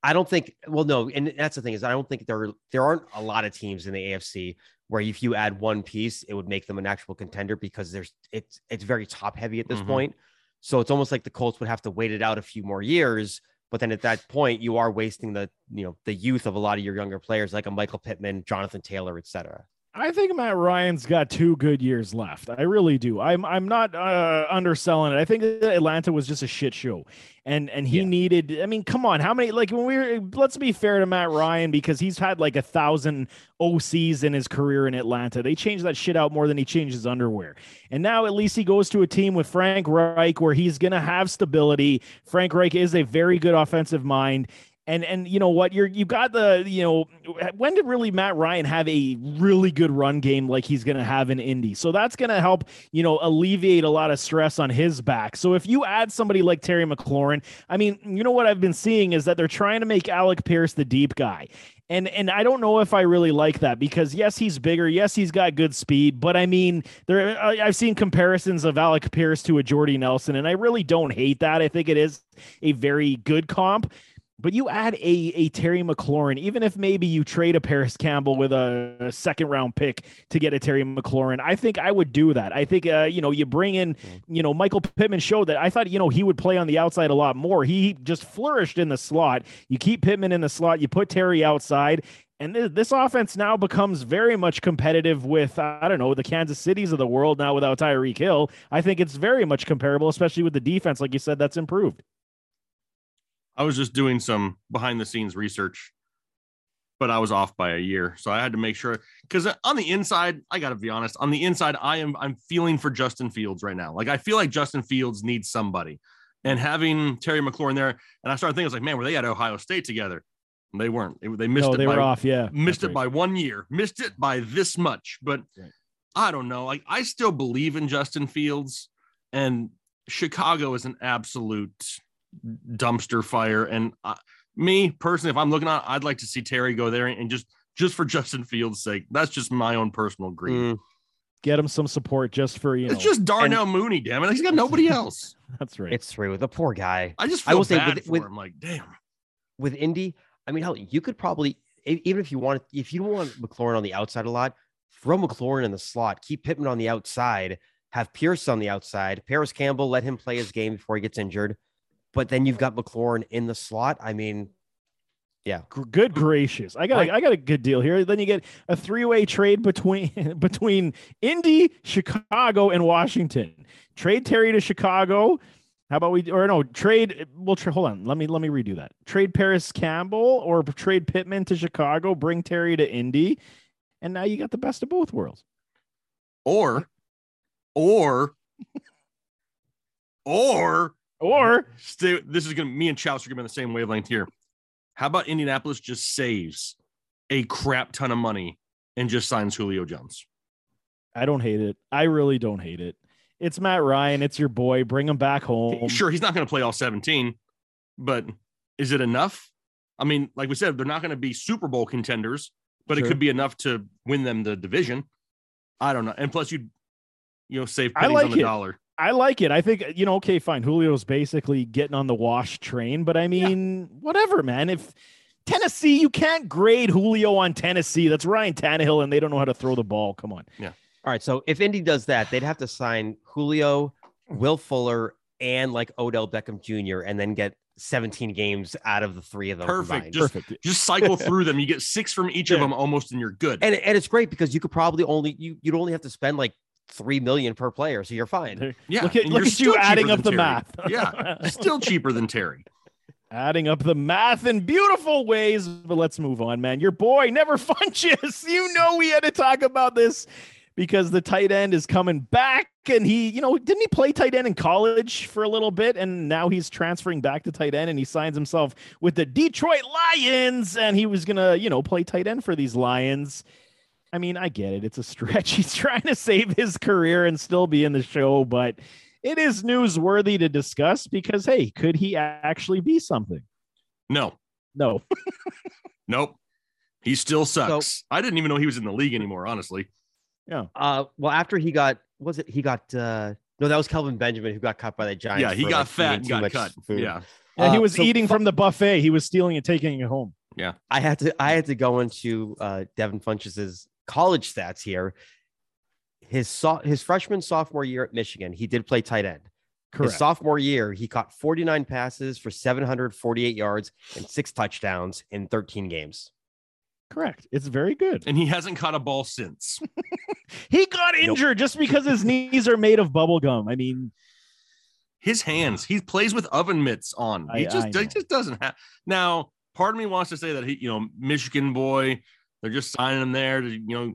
I don't think. Well, no, and that's the thing is I don't think there there aren't a lot of teams in the AFC where if you add one piece, it would make them an actual contender because there's it's it's very top heavy at this Mhm. point. So it's almost like the Colts would have to wait it out a few more years. But then at that point, you are wasting the you know the youth of a lot of your younger players like a Michael Pittman, Jonathan Taylor, etc. I think Matt Ryan's got two good years left. I really do. I'm I'm not uh, underselling it. I think Atlanta was just a shit show, and and he Yeah. needed. I mean, come on, how many? Like when we were, let's be fair to Matt Ryan because he's had like a thousand OCs in his career in Atlanta. They changed that shit out more than he changed his underwear. And now at least he goes to a team with Frank Reich where he's gonna have stability. Frank Reich is a very good offensive mind. And and you know what? You're you got the you know when did really Matt Ryan have a really good run game like he's gonna have in Indy? So that's gonna help you know alleviate a lot of stress on his back. So if you add somebody like Terry McLaurin, I mean, you know what I've been seeing is that they're trying to make Alec Pierce the deep guy. And and I don't know if I really like that because yes, he's bigger, yes, he's got good speed, but I mean, there I- I've seen comparisons of Alec Pierce to a Jordy Nelson, and I really don't hate that. I think it is a very good comp. But you add a a Terry McLaurin, even if maybe you trade a Parris Campbell with a, a second round pick to get a Terry McLaurin, I think I would do that. I think uh, you know you bring in, you know, Michael Pittman showed that I thought you know he would play on the outside a lot more. He just flourished in the slot. You keep Pittman in the slot, you put Terry outside, and this offense now becomes very much competitive with I don't know the Kansas Cities of the world now without Tyreek Hill. I think it's very much comparable, especially with the defense, like you said, that's improved. I was just doing some behind the scenes research, but I was off by a year. So I had to make sure because on the inside, I got to be honest, on the inside, I am I'm feeling for Justin Fields right now. Like I feel like Justin Fields needs somebody. And having Terry McLaurin there, and I started thinking, I was like, man, were they at Ohio State together? And they weren't. They, they missed no, it they by were off. Yeah, missed That's it right. by one year, missed it by this much. But Right. I don't know. Like I still believe in Justin Fields, and Chicago is an absolute dumpster fire. And uh, me personally, if I'm looking at, I'd like to see Terry go there and just just for Justin Fields' sake. That's just my own personal greed. Mm, Get him some support just for you know. It's just Darnell Mooney, damn it. He's got nobody else. that's right. it's true. The poor guy. I just I feel will say with- for with- him. Like, damn. with Indy, I mean, hell, you could probably even if you want if you don't want McLaurin on the outside a lot, throw McLaurin in the slot, keep Pittman on the outside, have Pierce on the outside, Parris Campbell, let him play his game before he gets injured. But then you've got McLaurin in the slot. I mean, yeah. good gracious. I got a, I got a good deal here. Then you get a three-way trade between between indy chicago and washington. Trade terry to chicago. How about we or no trade we'll tra- hold on. Let me let me redo that. Trade parris campbell or trade pittman to chicago bring terry to indy and now you got the best of both worlds. Or, or Or Or stay, this is gonna me and Chouse are gonna be on the same wavelength here. How about Indianapolis just saves a crap ton of money and just signs Julio Jones? I don't hate it. I really don't hate it. It's Matt Ryan. It's your boy. Bring him back home. Sure, he's not going to play all 17, but is it enough? I mean, like we said, they're not going to be Super Bowl contenders, but Sure. it could be enough to win them the division. I don't know. And plus, you you know save I pennies like on the it. dollar. I like it. I think you know. Okay, fine. Julio's basically getting on the wash train, but I mean, whatever, man. If Tennessee, you can't grade Julio on Tennessee. That's Ryan Tannehill, and they don't know how to throw the ball. Come on. Yeah. All right. So if Indy does that, they'd have to sign Julio, Will Fuller, and like Odell Beckham Jr. and then get 17 games out of the three of them. Perfect. Just- Perfect. Just cycle through them. You get six from each of them almost, and you're good. and and it's great because you could probably only you you'd only have to spend like three million per player, so you're fine. Yeah, look at look you're at you still adding up the Terry. math. Yeah, still cheaper than Terry. adding up the math in beautiful ways. But let's move on, man. Your boy never funchess. You know we had to talk about this because the tight end is coming back, and he, you know, didn't he play tight end in college for a little bit, and now he's transferring back to tight end, and he signs himself with the Detroit Lions, and he was gonna, you know, play tight end for these Lions. I mean, I get it. It's a stretch. He's trying to save his career and still be in the show, but it is newsworthy to discuss because, hey, could he actually be something? No, No. nope. He still sucks. I didn't even know he was in the league anymore, honestly. Yeah. Uh, well, after he got was it he got uh no that was Kelvin Benjamin who got cut by the Giants. yeah, he for, got like, fat and got cut. food. Yeah. Yeah, he Uh, was so eating fu- from the buffet. He was stealing and taking it home. Yeah. I had to I had to go into uh Devin Funchess's college stats here. His so- his freshman sophomore year at Michigan, he did play tight end. His sophomore year, he caught 49 passes for 748 yards and six touchdowns in 13 games. Correct. It's very good. And he hasn't caught a ball since. He got injured just because his knees are made of bubble gum. I mean, His hands, he plays with oven mitts on. He I- just I he just doesn't have now. Part of me wants to say that he, you know, Michigan boy, they're just signing him there to, you know,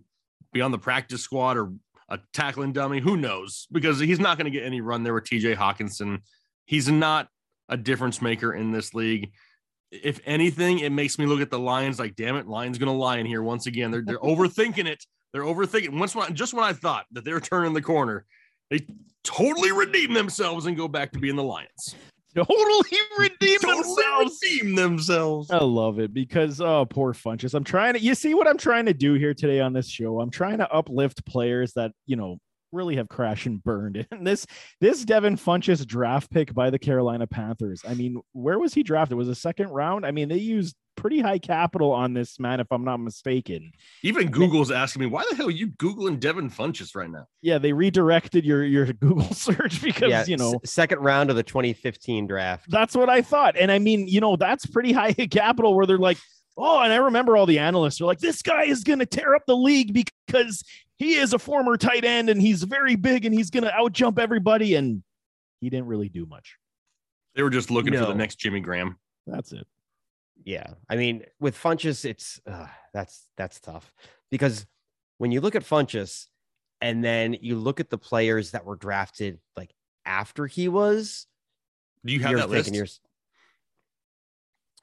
be on the practice squad or a tackling dummy. Who knows? Because he's not going to get any run there with TJ Hockenson. He's not a difference maker in this league. If anything, it makes me look at the Lions like, damn it, Lions going to lie in here once again. They're they're overthinking it. They're overthinking. Once when, just when I thought that they're turning the corner, they totally redeem themselves and go back to being the Lions. totally Totally themselves. redeem themselves. I love it because oh, poor Funchess. I'm trying to. You see what I'm trying to do here today on this show? I'm trying to uplift players that you know really have crashed and burned. And this this Devin Funchess draft pick by the Carolina Panthers. I mean, where was he drafted? Was a second round? I mean, they used pretty high capital on this man, if I'm not mistaken. Even Google's asking me, why the hell are you Googling Devin Funchess right now? Yeah, they redirected your your Google search because yeah, you know s- second round of the 2015 draft. That's what I thought. And I mean, you know, that's pretty high capital where they're like, oh, and I remember all the analysts are like, this guy is going to tear up the league because he is a former tight end and he's very big and he's going to outjump everybody. And he didn't really do much. They were just looking for the next Jimmy Graham. That's it. Yeah, I mean, with Funchess, it's uh, that's that's tough because when you look at Funchess and then you look at the players that were drafted like after he was, Do you have that list? thinking.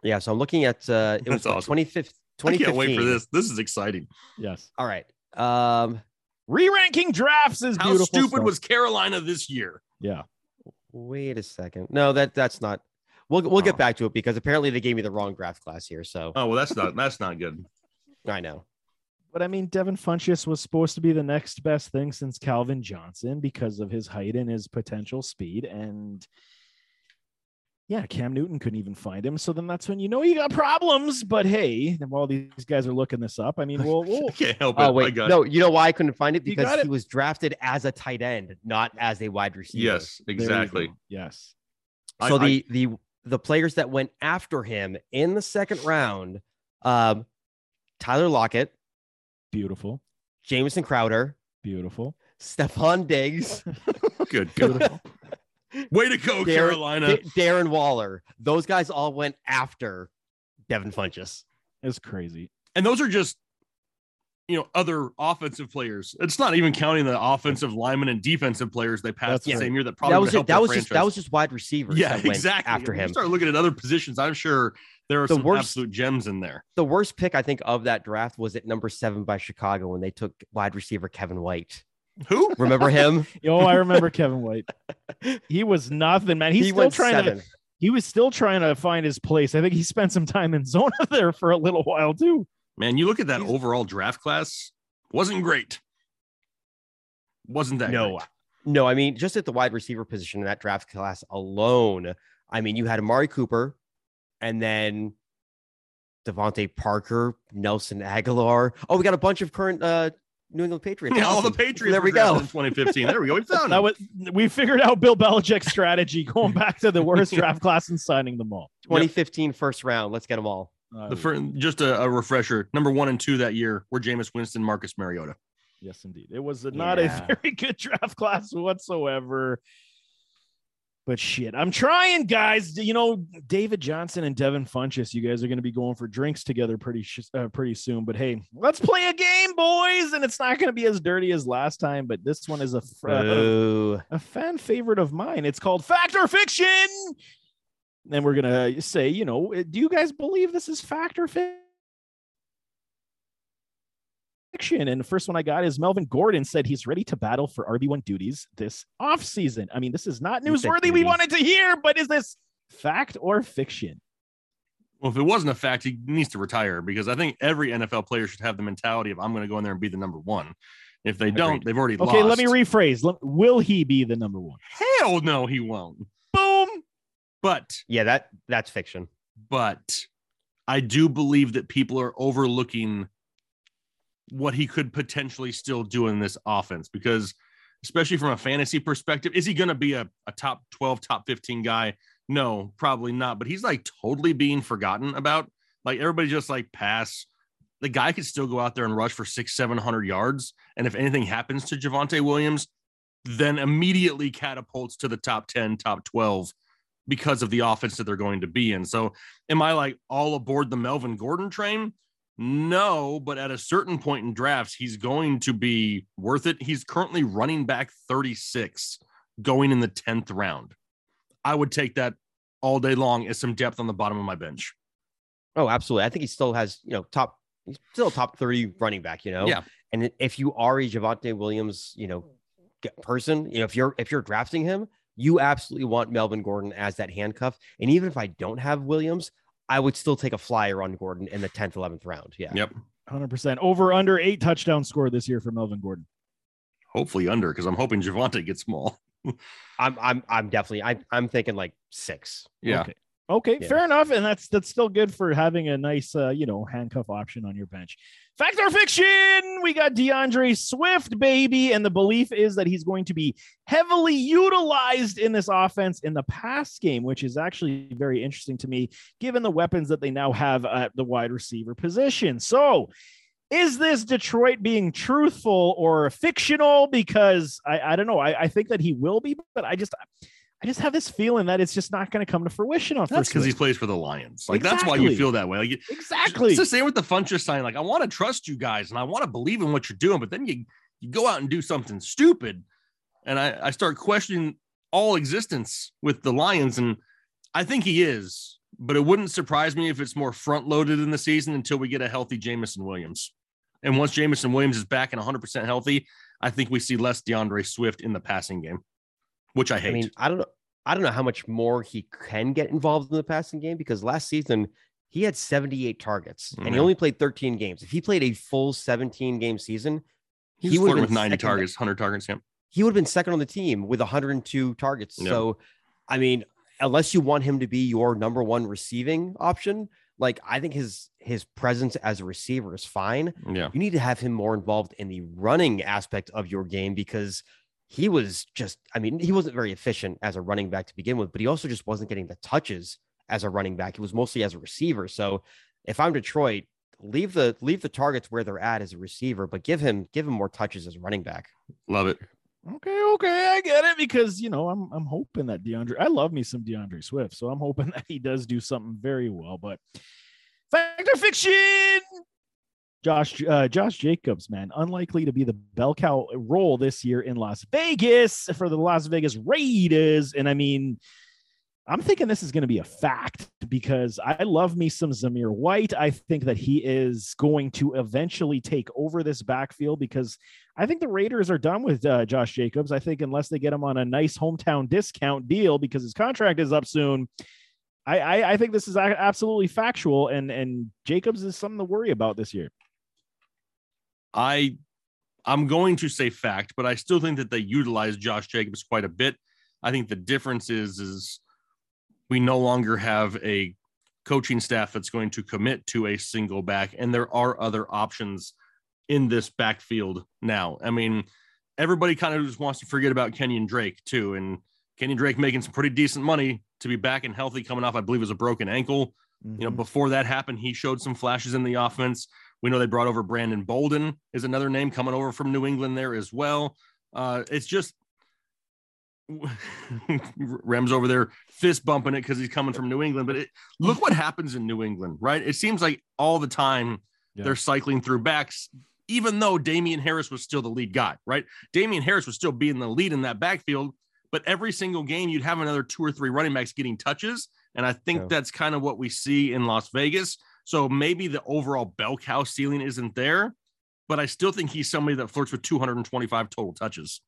Yeah, so I'm looking at uh, it was That's what, awesome. 25th, I can't wait for 2015. this. This is exciting. Yes. All right. Um, Re-ranking drafts is How stupid stuff. was Carolina this year? yeah. wait a second. No, that that's not. We'll we'll Oh. get back to it because apparently they gave me the wrong draft class here. So Oh well, that's not that's not good. I know. But I mean, Devin Funchess was supposed to be the next best thing since Calvin Johnson because of his height and his potential speed. And yeah, Cam Newton couldn't even find him. So then that's when you know you got problems. But hey, while these guys are looking this up, I mean, we'll, we'll I can't help it. Oh My wait, God. no. You know why I couldn't find it? Because got he it. was drafted as a tight end, not as a wide receiver. Yes, exactly. Yes. So I- I- the the the players that went after him in the second round, um, Tyler Lockett, Beautiful. Jamison Crowder, Beautiful. Stefon Diggs, Good, good. Way to go, Darren- Carolina. Da- Darren Waller. Those guys all went after Devin Funchess. It's crazy. and those are just you know other offensive players. It's not even counting the offensive linemen and defensive players they passed That's the right. same year that probably that was help it. That their was just that was just wide receivers. yeah, that went exactly. After When you him, start looking at other positions. I'm sure there are The some worst- absolute gems in there. the worst pick I think of that draft was at number seven by Chicago when they took wide receiver Kevin White. Who? Remember him? Oh, I remember Kevin White. He was nothing, man. He's he still went trying to seven. he was still trying to find his place. I think he spent some time in zona there for a little while too. Man, you look at that He's- overall draft class. Wasn't great. Wasn't that No, great. no. I mean, just at the wide receiver position in that draft class alone, I mean, you had Amari Cooper, and then DeVante Parker, Nelson Agholor. Oh, we got a bunch of current uh, New England Patriots. Yeah, all the Patriots. There we go. In 2015. There we go. We found That was we figured out Bill Belichick's strategy going back to the worst draft class and signing them all. 2015 first round. Let's get them all. The first, just a, a refresher. Number one and two that year were Jameis Winston, Marcus Mariota. Yes, indeed. It was not a very good draft class whatsoever. But shit, I'm trying, guys. You know, David Johnson and Devin Funchess, you guys are going to be going for drinks together pretty sh- uh, pretty soon. But hey, let's play a game, boys, and it's not going to be as dirty as last time. But this one is a fr- uh, a fan favorite of mine. It's called Fact or Fiction. And we're gonna say, you know, do you guys believe this is fact or fiction? And the first one I got is Melvin Gordon said he's ready to battle for RB1 duties this offseason. I mean, this is not newsworthy. We wanted to hear, but is this fact or fiction? Well, if it wasn't a fact, he needs to retire because I think every NFL player should have the mentality of I'm going to go in there and be the number one. If they don't, Agreed. they've already Okay, lost. let me rephrase. Will he be the number one? Hell no, he won't. Boom. But Yeah, that that's fiction. but I do believe that people are overlooking what he could potentially still do in this offense because especially from a fantasy perspective is he going to be a, a top 12 top 15 guy? No probably not but he's like totally being forgotten about. Like everybody just like pass. The guy could still go out there and rush for six seven hundred yards and if anything happens to Javonte Williams then immediately catapults to the top 10 top 12 because of the offense that they're going to be in. So am I like all aboard the Melvin Gordon train? No, but at a certain point in drafts, he's going to be worth it. He's currently running back 36 going in the 10th round. I would take that all day long as some depth on the bottom of my bench. Oh, absolutely. I think he still has, you know, top, he's still top 30 running back, you know? Yeah. And if you are a Javonte Williams, you know, person, you know, if you're, if you're drafting him, you absolutely want Melvin Gordon as that handcuff. And even if I don't have Williams, I would still take a flyer on Gordon in the 10th, 11th round. Yeah. Yep. 100% over under eight touchdown score this year for Melvin Gordon. Hopefully under because I'm hoping Javonte gets small. I'm, I'm, I'm definitely, I, I'm thinking like six. Yeah. Okay. Okay, Yeah. fair enough, and that's that's still good for having a nice, uh, you know, handcuff option on your bench. Fact or fiction? We got DeAndre Swift, baby, and the belief is that he's going to be heavily utilized in this offense in the pass game, which is actually very interesting to me, given the weapons that they now have at the wide receiver position. So, is this Detroit being truthful or fictional? Because I, I don't know. I, I think that he will be, but I just I just have this feeling that it's just not going to come to fruition on That's first. because he plays for the Lions. Like that's why you feel that way. Like exactly. It's the same with the Funchess sign. Like I want to trust you guys and I want to believe in what you're doing, but then you you go out and do something stupid, and I I start questioning all existence with the Lions, and I think he is. But it wouldn't surprise me if it's more front loaded in the season until we get a healthy Jameson Williams. And once Jameson Williams is back and 100% healthy, I think we see less DeAndre Swift in the passing game, which I hate. I mean, I don't know. I don't know how much more he can get involved in the passing game because last season he had 78 targets and he mm-hmm. only played 13 games. If he played a full 17 game season, he would've flirting with been 90 second- targets, 100 targets. Yeah. he would have been second on the team with 102 targets. Yeah. So, I mean, unless you want him to be your number one receiving option, like I think his his presence as a receiver is fine. Yeah. You need to have him more involved in the running aspect of your game because he was just, I mean, he wasn't very efficient as a running back to begin with, but he also just wasn't getting the touches as a running back. He was mostly as a receiver. So if I'm Detroit, leave the leave the targets where they're at as a receiver, but give him give him more touches as a running back. Love it. Okay, okay, I get it because you know I'm I'm hoping that DeAndre. I love me some DeAndre Swift, so I'm hoping that he does do something very well. But fact or fiction? Josh uh, Josh Jacobs, man, unlikely to be the bell cow role this year in Las Vegas for the Las Vegas Raiders. And I mean, I'm thinking this is going to be a fact because I love me some Zamir White. I think that he is going to eventually take over this backfield because I think the Raiders are done with uh, Josh Jacobs. I think unless they get him on a nice hometown discount deal because his contract is up soon. I, I, I think this is absolutely factual, and and Jacobs is something to worry about this year. I I'm going to say fact, but I still think that they utilize Josh Jacobs quite a bit. I think the difference is is we no longer have a coaching staff that's going to commit to a single back, and there are other options in this backfield now. I mean, everybody kind of just wants to forget about Kenyon Drake too, and Kenyon Drake making some pretty decent money to be back and healthy coming off, I believe, was a broken ankle. Mm-hmm. You know, mm-hmm. before that happened, he showed some flashes in the offense. We know they brought over Brandon Bolden is another name coming over from New England there as well. Uh, it's just Rem's over there fist bumping it because he's coming from New England. But it, look what happens in New England, right? It seems like all the time yeah. they're cycling through backs, even though Damien Harris was still the lead guy, right? Damien Harris was still being the lead in that backfield. But every single game, you'd have another two or three running backs getting touches. And I think yeah. that's kind of what we see in Las Vegas. So maybe the overall bell cow ceiling isn't there, but I still think he's somebody that flirts with 225 total touches.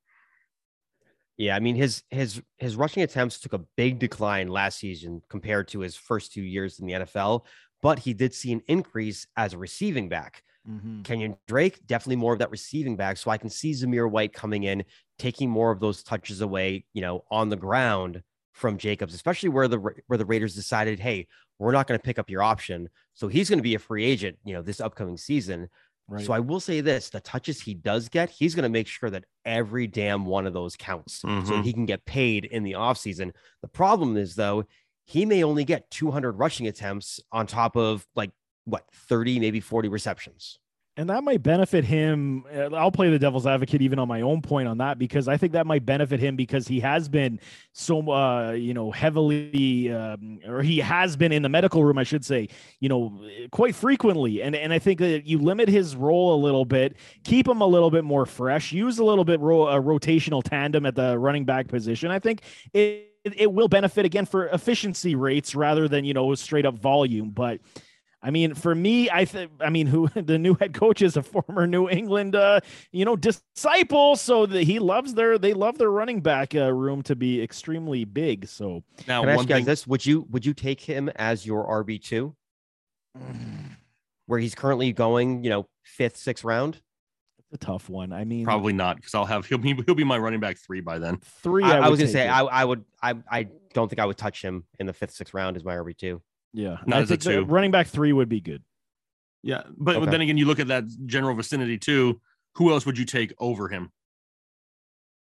Yeah, I mean his his his rushing attempts took a big decline last season compared to his first two years in the NFL, but he did see an increase as a receiving back. Mm-hmm. Kenyon Drake definitely more of that receiving back, so I can see Zamir White coming in, taking more of those touches away, you know, on the ground from Jacobs, especially where the where the Raiders decided, hey, we're not going to pick up your option, so he's going to be a free agent, you know, this upcoming season. Right. So I will say this: the touches he does get, he's going to make sure that every damn one of those counts, mm-hmm. so he can get paid in the offseason. The problem is though, he may only get 200 rushing attempts on top of like what 30, maybe 40 receptions and that might benefit him. Uh, I'll play the devil's advocate even on my own point on that because I think that might benefit him because he has been so, uh, you know, heavily, um, or he has been in the medical room, I should say, you know, quite frequently. And and I think that you limit his role a little bit, keep him a little bit more fresh, use a little bit ro- a rotational tandem at the running back position. I think it it will benefit again for efficiency rates rather than you know straight up volume, but. I mean, for me, I think I mean, who the new head coach is a former New England, uh, you know, disciple. So that he loves their they love their running back uh, room to be extremely big. So now, Can I ask you guys this: Would you would you take him as your RB two, where he's currently going? You know, fifth, sixth round. It's a tough one. I mean, probably not because I'll have he'll be he'll be my running back three by then. Three. I, I was gonna say I, I would I I don't think I would touch him in the fifth, sixth round as my RB two. Yeah, not I as a two. Running back three would be good. Yeah, but, okay. then again, you look at that general vicinity too. Who else would you take over him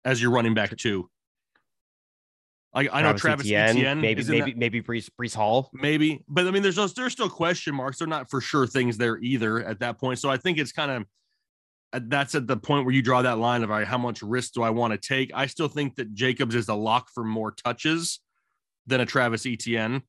as your running back two? I, I know Travis Etienne, Etienne maybe maybe that, maybe Breece, Breece Hall, maybe, but I mean, there's there's still question marks. They're not for sure things there either at that point. So I think it's kind of uh, that's at the point where you draw that line of right, how much risk do I want to take. I still think that Jacobs is a lock for more touches than a Travis Etienne.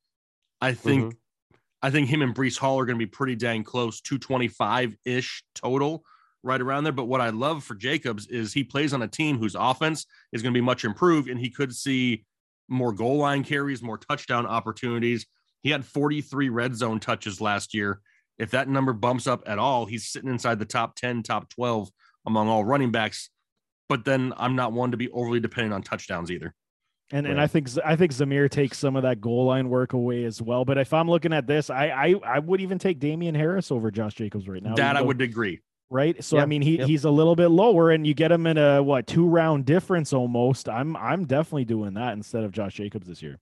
I think mm-hmm. I think him and Breece Hall are going to be pretty dang close, 225 ish total, right around there. But what I love for Jacobs is he plays on a team whose offense is going to be much improved, and he could see more goal line carries, more touchdown opportunities. He had 43 red zone touches last year. If that number bumps up at all, he's sitting inside the top 10, top 12 among all running backs. But then I'm not one to be overly dependent on touchdowns either. And right. and I think I think Zamir takes some of that goal line work away as well. But if I'm looking at this, I I, I would even take Damien Harris over Josh Jacobs right now. That I would agree. Right. So I mean he yep. he's a little bit lower and you get him in a what two round difference almost. I'm I'm definitely doing that instead of Josh Jacobs this year.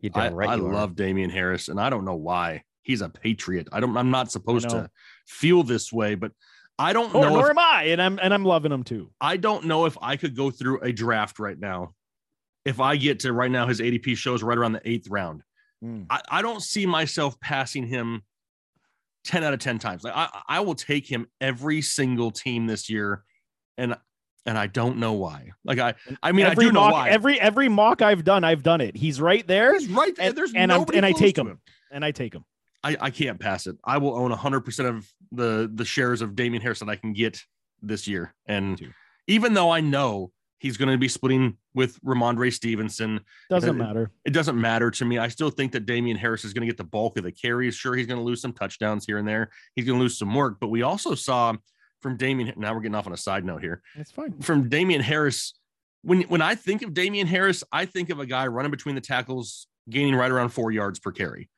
You I, right. I love Damien Harris, and I don't know why. He's a patriot. I don't I'm not supposed to feel this way, but I don't or, know. Nor if, am I, and I'm and I'm loving him too. I don't know if I could go through a draft right now if I get to right now, his ADP shows right around the eighth round. Mm. I, I, don't see myself passing him 10 out of 10 times. Like I, I will take him every single team this year. And and I don't know why. Like I, I mean, every I do mock, know why. Every every mock I've done, I've done it. He's right there. He's right there. There's and, and, and I take him. him. and I take him. I, I can't pass it. I will own 100% of the the shares of Damien Harris that I can get this year. And even though I know he's going to be splitting with Rhamondre Stevenson, Doesn't Uh, matter. it doesn't matter to me. I still think that Damien Harris is going to get the bulk of the carries. Sure, he's going to lose some touchdowns here and there. He's going to lose some work, but we also saw from Damien. Now we're getting off on a side note here. It's fine. From Damien Harris, when when I think of Damien Harris, I think of a guy running between the tackles, gaining right around four yards per carry.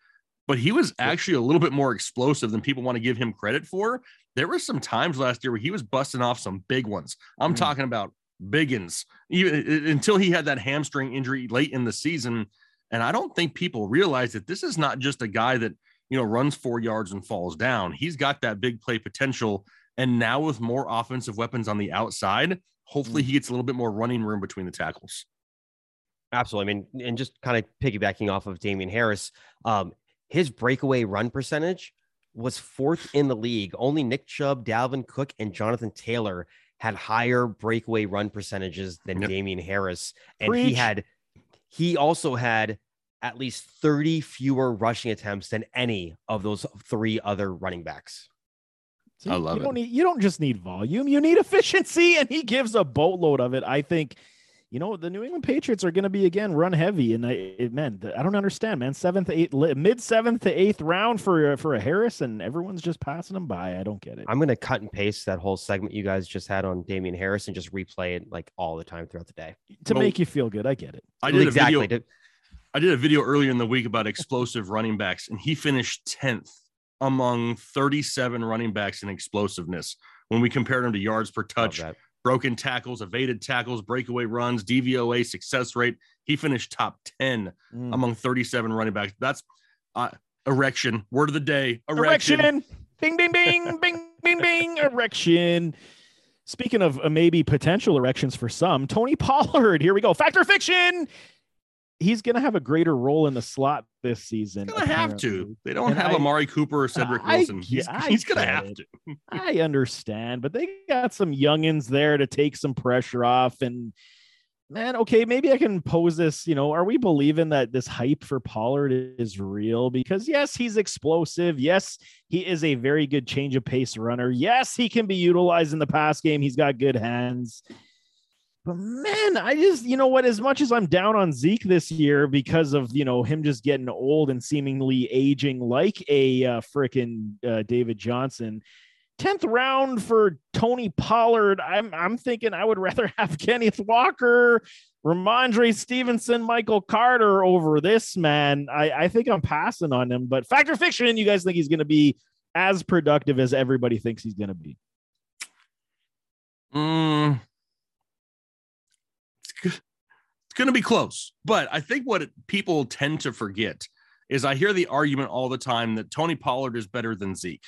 But he was actually a little bit more explosive than people want to give him credit for. There were some times last year where he was busting off some big ones. I'm Mm. talking about Biggins, even until he had that hamstring injury late in the season. And I don't think people realize that this is not just a guy that, you know, runs four yards and falls down. He's got that big play potential. And now with more offensive weapons on the outside, hopefully he gets a little bit more running room between the tackles. Absolutely. I mean, and just kind of piggybacking off of Damien Harris, um, his breakaway run percentage was fourth in the league. Only Nick Chubb, Dalvin Cook, and Jonathan Taylor had higher breakaway run percentages than Yep. Damien Harris. And he had, he also had at least 30 fewer rushing attempts than any of those three other running backs. See, I love you it. Don't need, you don't just need volume, you need efficiency, and he gives a boatload of it. I think, you know, the New England Patriots are going to be again run heavy, and I, it meant I don't understand, man. Seventh, eighth, mid seventh to eighth round for uh, for a Harris, and everyone's just passing him by. I don't get it. I'm going to cut and paste that whole segment you guys just had on Damien Harris and just replay it like all the time throughout the day. to Well, make you feel good, I get it. I did exactly. a video. I did a video earlier in the week about explosive running backs, and he finished 10th among 37 running backs in explosiveness when we compared him to yards per love touch, that. Broken tackles, evaded tackles, breakaway runs, DVOA, success rate. He finished top 10 Mm. among 37 running backs. That's uh, erection. Word of the day. Erection. Erection. Bing, bing, bing, bing, bing, bing. Erection. Speaking of uh, maybe potential erections for some, Tony Pollard. Here we go. Factor fiction. He's going to have a greater role in the slot this season. Gonna have to. They don't And have I- Amari Cooper or Cedric I Wilson. He's, he's gonna have to. I understand, but they got some youngins there to take some pressure off. And man, okay, maybe I can pose this. You know, are we believing that this hype for Pollard is real? Because yes, he's explosive. Yes, he is a very good change of pace runner. Yes, he can be utilized in the pass game. He's got good hands. But man, I just, you know what, as much as I'm down on Zeke this year because of, you know, him just getting old and seemingly aging like a uh, freaking uh, David Johnson, 10th round for Tony Pollard. I'm I'm thinking I would rather have Kenneth Walker, Rhamondre Stevenson, Michael Carter over this man. I, I think I'm passing on him, but factor fiction, you guys think he's gonna be as productive as everybody thinks he's gonna be. Mm. It's, going to be close. But I think what people tend to forget is I hear the argument all the time that Tony Pollard is better than Zeke.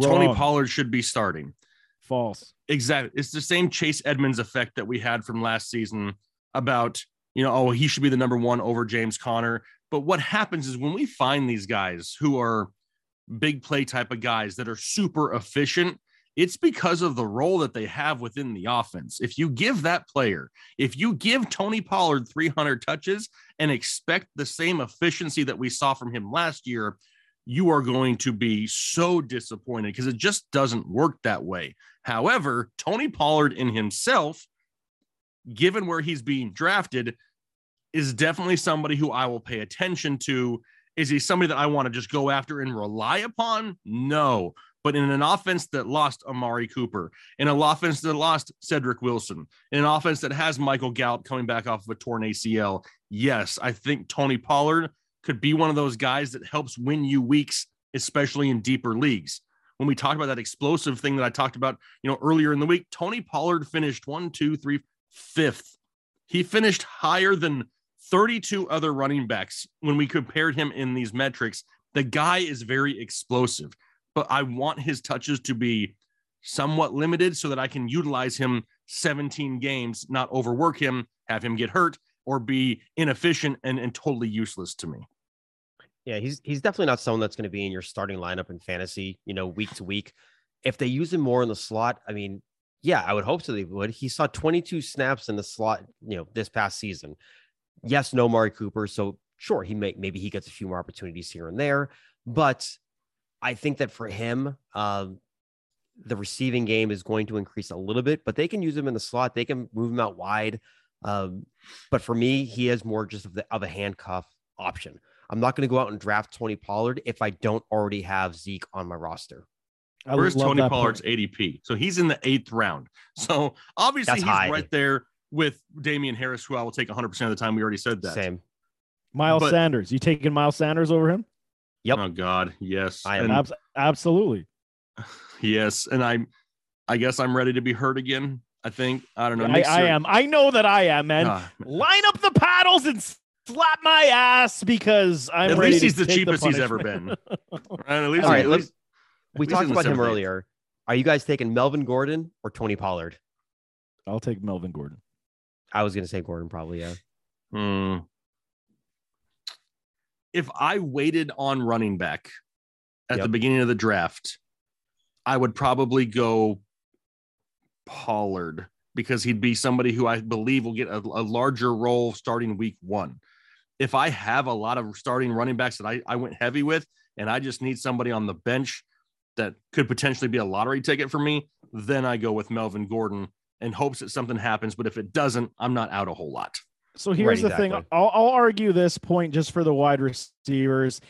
Tony Pollard should be starting. False. Exactly. It's the same Chase Edmonds effect that we had from last season about, you know, oh, he should be the number one over James Conner. But what happens is when we find these guys who are big play type of guys that are super efficient, it's because of the role that they have within the offense. If you give that player, if you give Tony Pollard 300 touches and expect the same efficiency that we saw from him last year, you are going to be so disappointed because it just doesn't work that way. However, Tony Pollard in himself, given where he's being drafted, is definitely somebody who I will pay attention to. Is he somebody that I want to just go after and rely upon? No. But in an offense that lost Amari Cooper, in an offense that lost Cedric Wilson, in an offense that has Michael Gallup coming back off of a torn ACL, yes, I think Tony Pollard could be one of those guys that helps win you weeks, especially in deeper leagues. When we talk about that explosive thing that I talked about, you know, earlier in the week, Tony Pollard finished one, two, three, fifth. He finished higher than 32 other running backs when we compared him in these metrics. The guy is very explosive, but I want his touches to be somewhat limited so that I can utilize him 17 games, not overwork him, have him get hurt, or be inefficient and, and totally useless to me. Yeah, he's he's definitely not someone that's going to be in your starting lineup in fantasy, you know, week to week. If they use him more in the slot, I mean, yeah, I would hope so they would. He saw 22 snaps in the slot, you know, this past season. Yes, no Mari Cooper, so sure, he may maybe he gets a few more opportunities here and there, but I think that for him, um, the receiving game is going to increase a little bit, but they can use him in the slot. They can move him out wide. Um, but for me, he is more just of, the, of a handcuff option. I'm not going to go out and draft Tony Pollard if I don't already have Zeke on my roster. I Where's Tony Pollard's point. ADP? So he's in the eighth round. So obviously That's he's high. right there with Damien Harris, who I will take 100% of the time. We already said that. Same. Miles but- Sanders. You taking Miles Sanders over him? Yep. Oh God, yes. I am And- Abs- absolutely. yes, and I'm. I guess I'm ready to be hurt again. I think I don't know. I, I am. I know that I am, man. Ah, Line up the paddles and slap my ass because I'm ready. at ready least to he's the take cheapest he's ever been. Right, at least, All right, at least- We least talked about him seventh, eighth. earlier. Are you guys taking Melvin Gordon or Tony Pollard? I'll take Melvin Gordon. I was going to say Gordon, probably. Yeah. Hmm. If I waited on running back at the beginning of the draft, I would probably go Pollard because he'd be somebody who I believe will get a, a larger role starting week one. If I have a lot of starting running backs that I, I went heavy with, and I just need somebody on the bench that could potentially be a lottery ticket for me, then I go with Melvin Gordon in hopes that something happens. But if it doesn't, I'm not out a whole lot. So here's Right, the thing. I'll, I'll argue this point just for the wide receivers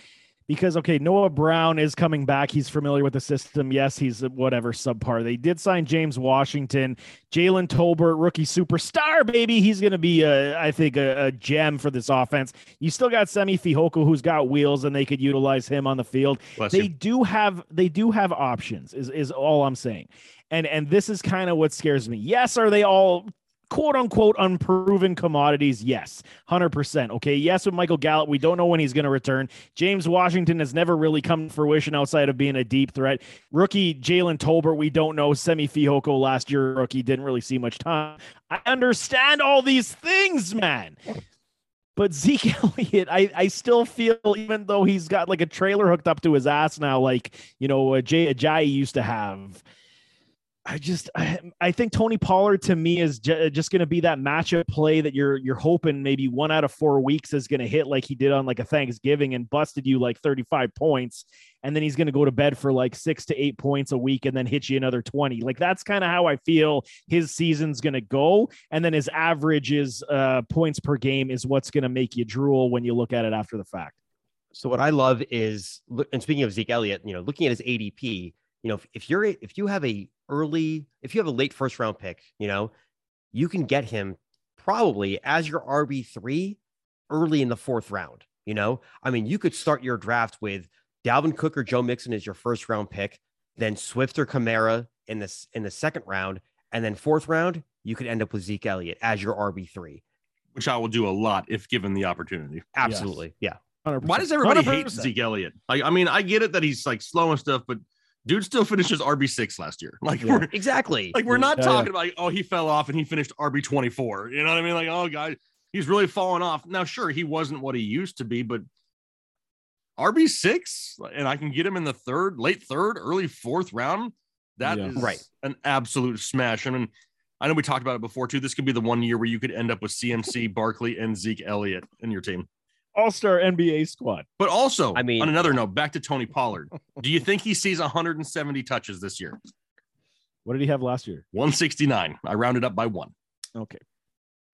because, okay, Noah Brown is coming back. He's familiar with the system. Yes, he's whatever subpar. They did sign James Washington, Jalen Tolbert, rookie superstar, baby. He's going to be, a, I think, a, a gem for this offense. You still got Simi Fehoko, who's got wheels, and they could utilize him on the field Bless they you. do have they do have options is is all i'm saying and and this is kind of what scares me yes are they all quote unquote unproven commodities yes 100% okay? Yes with michael gallup we don't know when he's going to return. James washington has never really come to fruition outside of being a deep threat. Rookie jalen tolbert we don't know simi fehoko last year rookie didn't really see much time. I understand all these things man. But Zeke Elliott, I, I still feel, even though he's got like a trailer hooked up to his ass now, like, you know, Jay Ajayi used to have. I just, I, I think Tony Pollard to me is ju- just going to be that matchup play that you're you're hoping maybe one out of four weeks is going to hit like he did on like a Thanksgiving and busted you like 35 points, and then he's going to go to bed for like six to eight points a week and then hit you another 20. Like that's kind of how I feel his season's going to go, and then his averages uh, points per game is what's going to make you drool when you look at it after the fact. So what I love is, and speaking of Zeke Elliott, you know, looking at his ADP, you know, if, if you're if you have a early, if you have a late first round pick, you know, you can get him probably as your RB three early in the fourth round. You know, I mean, you could start your draft with Dalvin Cook or Joe Mixon as your first round pick, then Swift or Kamara in this in the second round, and then fourth round you could end up with Zeke Elliott as your RB three. which I will do a lot if given the opportunity. Absolutely, yeah. 100%. Why does everybody hate 100%. Zeke Elliott? Like, I mean, I get it that he's like slow and stuff, but dude still finishes RB six last year. Like Yeah. we're Exactly. like we're not Yeah, talking about like, oh he fell off and he finished RB twenty four. You know what I mean? Like oh god, he's really fallen off. Now sure he wasn't what he used to be, but RB six and I can get him in the third, late third, early fourth round. That is Yeah. Right. an absolute smash. I mean. I know we talked about it before too. This could be the one year where you could end up with CMC, Barkley, and Zeke Elliott in your team. All Star NBA squad? But also, I mean- on another note, back to Tony Pollard. Do you think he sees 170 touches this year? What did he have last year? 169. I rounded up by one. Okay.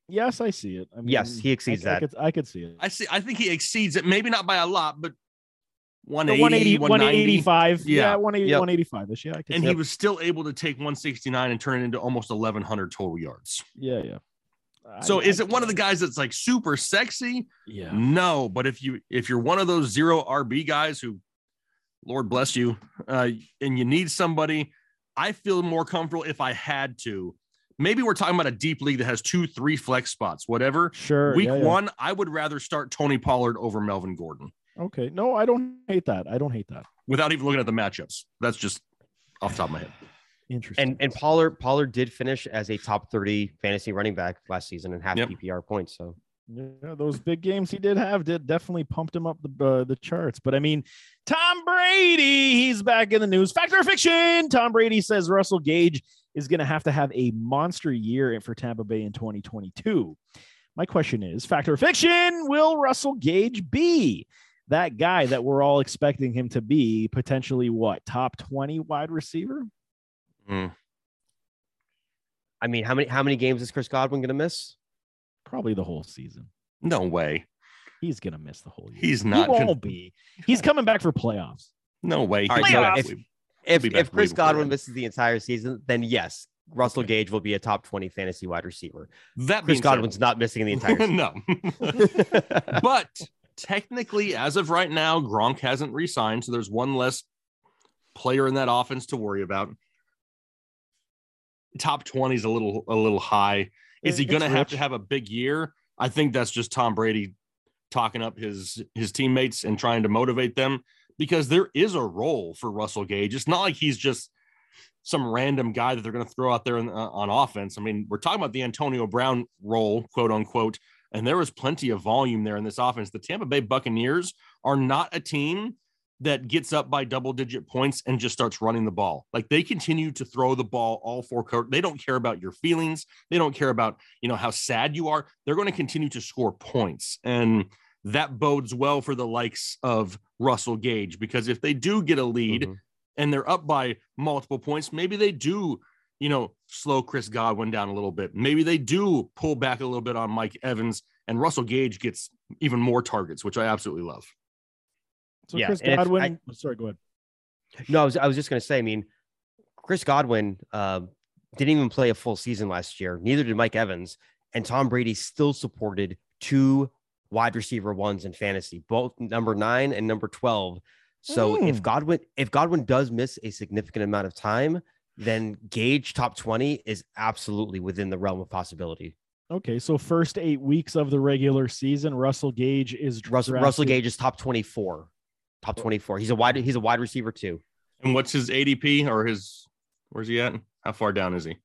Yes, I see it. I mean, Yes, he exceeds I, I that. could, I could see it. I see. I think he exceeds it. Maybe not by a lot, but The 180, 180, 185. Yeah, Yeah. 180, Yep. 185 ish. Yeah, And see he was still able to take 169 and turn it into almost 1,100 total yards. Yeah, yeah. So I- is I- it one of the guys that's like super sexy? Yeah. No, but if you if you're one of those zero RB guys who, Lord bless you, uh, and you need somebody, I feel more comfortable if I had to. Maybe we're talking about a deep league that has two, three flex spots, whatever. Sure. Week yeah, yeah. one, I would rather start Tony Pollard over Melvin Gordon Okay. No, I don't hate that. I don't hate that. without even looking at the matchups. That's just off the top of my head. Interesting. And and Pollard Pollard did finish as a top 30 fantasy running back last season and half Yep. PPR points. So Yeah, those big games he did have did definitely pumped him up the uh, the charts. But I mean, Tom Brady, he's back in the news. Factor or fiction? Tom Brady says Russell Gage is going to have to have a monster year for Tampa Bay in 2022. My question is, factor or fiction? Will Russell Gage be that guy that we're all expecting him to be potentially what top 20 wide receiver? Mm. I mean, how many how many games is Chris Godwin going to miss? Probably the whole season. No way. He's gonna miss the whole year. He's He not won't gonna- be. He's coming back for playoffs. No way. All right, He's so not- if- If if Chris Godwin then. misses the entire season, then yes, Russell Okay. Gage will be a top 20 fantasy wide receiver. that Chris being said- Godwin's not missing the entire season. no. but technically, as of right now, Gronk hasn't re-signed, so there's one less player in that offense to worry about. Top 20 is a little a little high. Is he going to have to have a big year? I think that's just Tom Brady talking up his his teammates and trying to motivate them because there is a role for Russell Gage. It's not like he's just some random guy that they're going to throw out there in, uh, on offense. I mean, we're talking about the Antonio Brown role, quote unquote, and there was plenty of volume there in this offense. The Tampa Bay Buccaneers are not a team that gets up by double digit points and just starts running the ball. Like they continue to throw the ball all four quarters. They don't care about your feelings. They don't care about, you know, how sad you are. They're going to continue to score points. And that bodes well for the likes of Russell Gage because if they do get a lead Mhm. and they're up by multiple points, maybe they do, you know, slow Chris Godwin down a little bit. Maybe they do pull back a little bit on Mike Evans and Russell Gage gets even more targets, which I absolutely love. So Yeah, Chris and if Godwin. oh, sorry, go ahead. No, I was, I was just going to say, I mean, Chris Godwin uh, didn't even play a full season last year. Neither did Mike Evans. And Tom Brady still supported two wide receiver ones in fantasy, both number nine and number 12. So if Mm. Godwin, if Godwin does miss a significant amount of time, then Gage top 20 is absolutely within the realm of possibility. Okay, so first eight weeks of the regular season, Russell Gage is Russell, Russell Gage is top 24. Top 24. He's a wide he's a wide receiver too. And what's his ADP or his where's he at? How far down is he?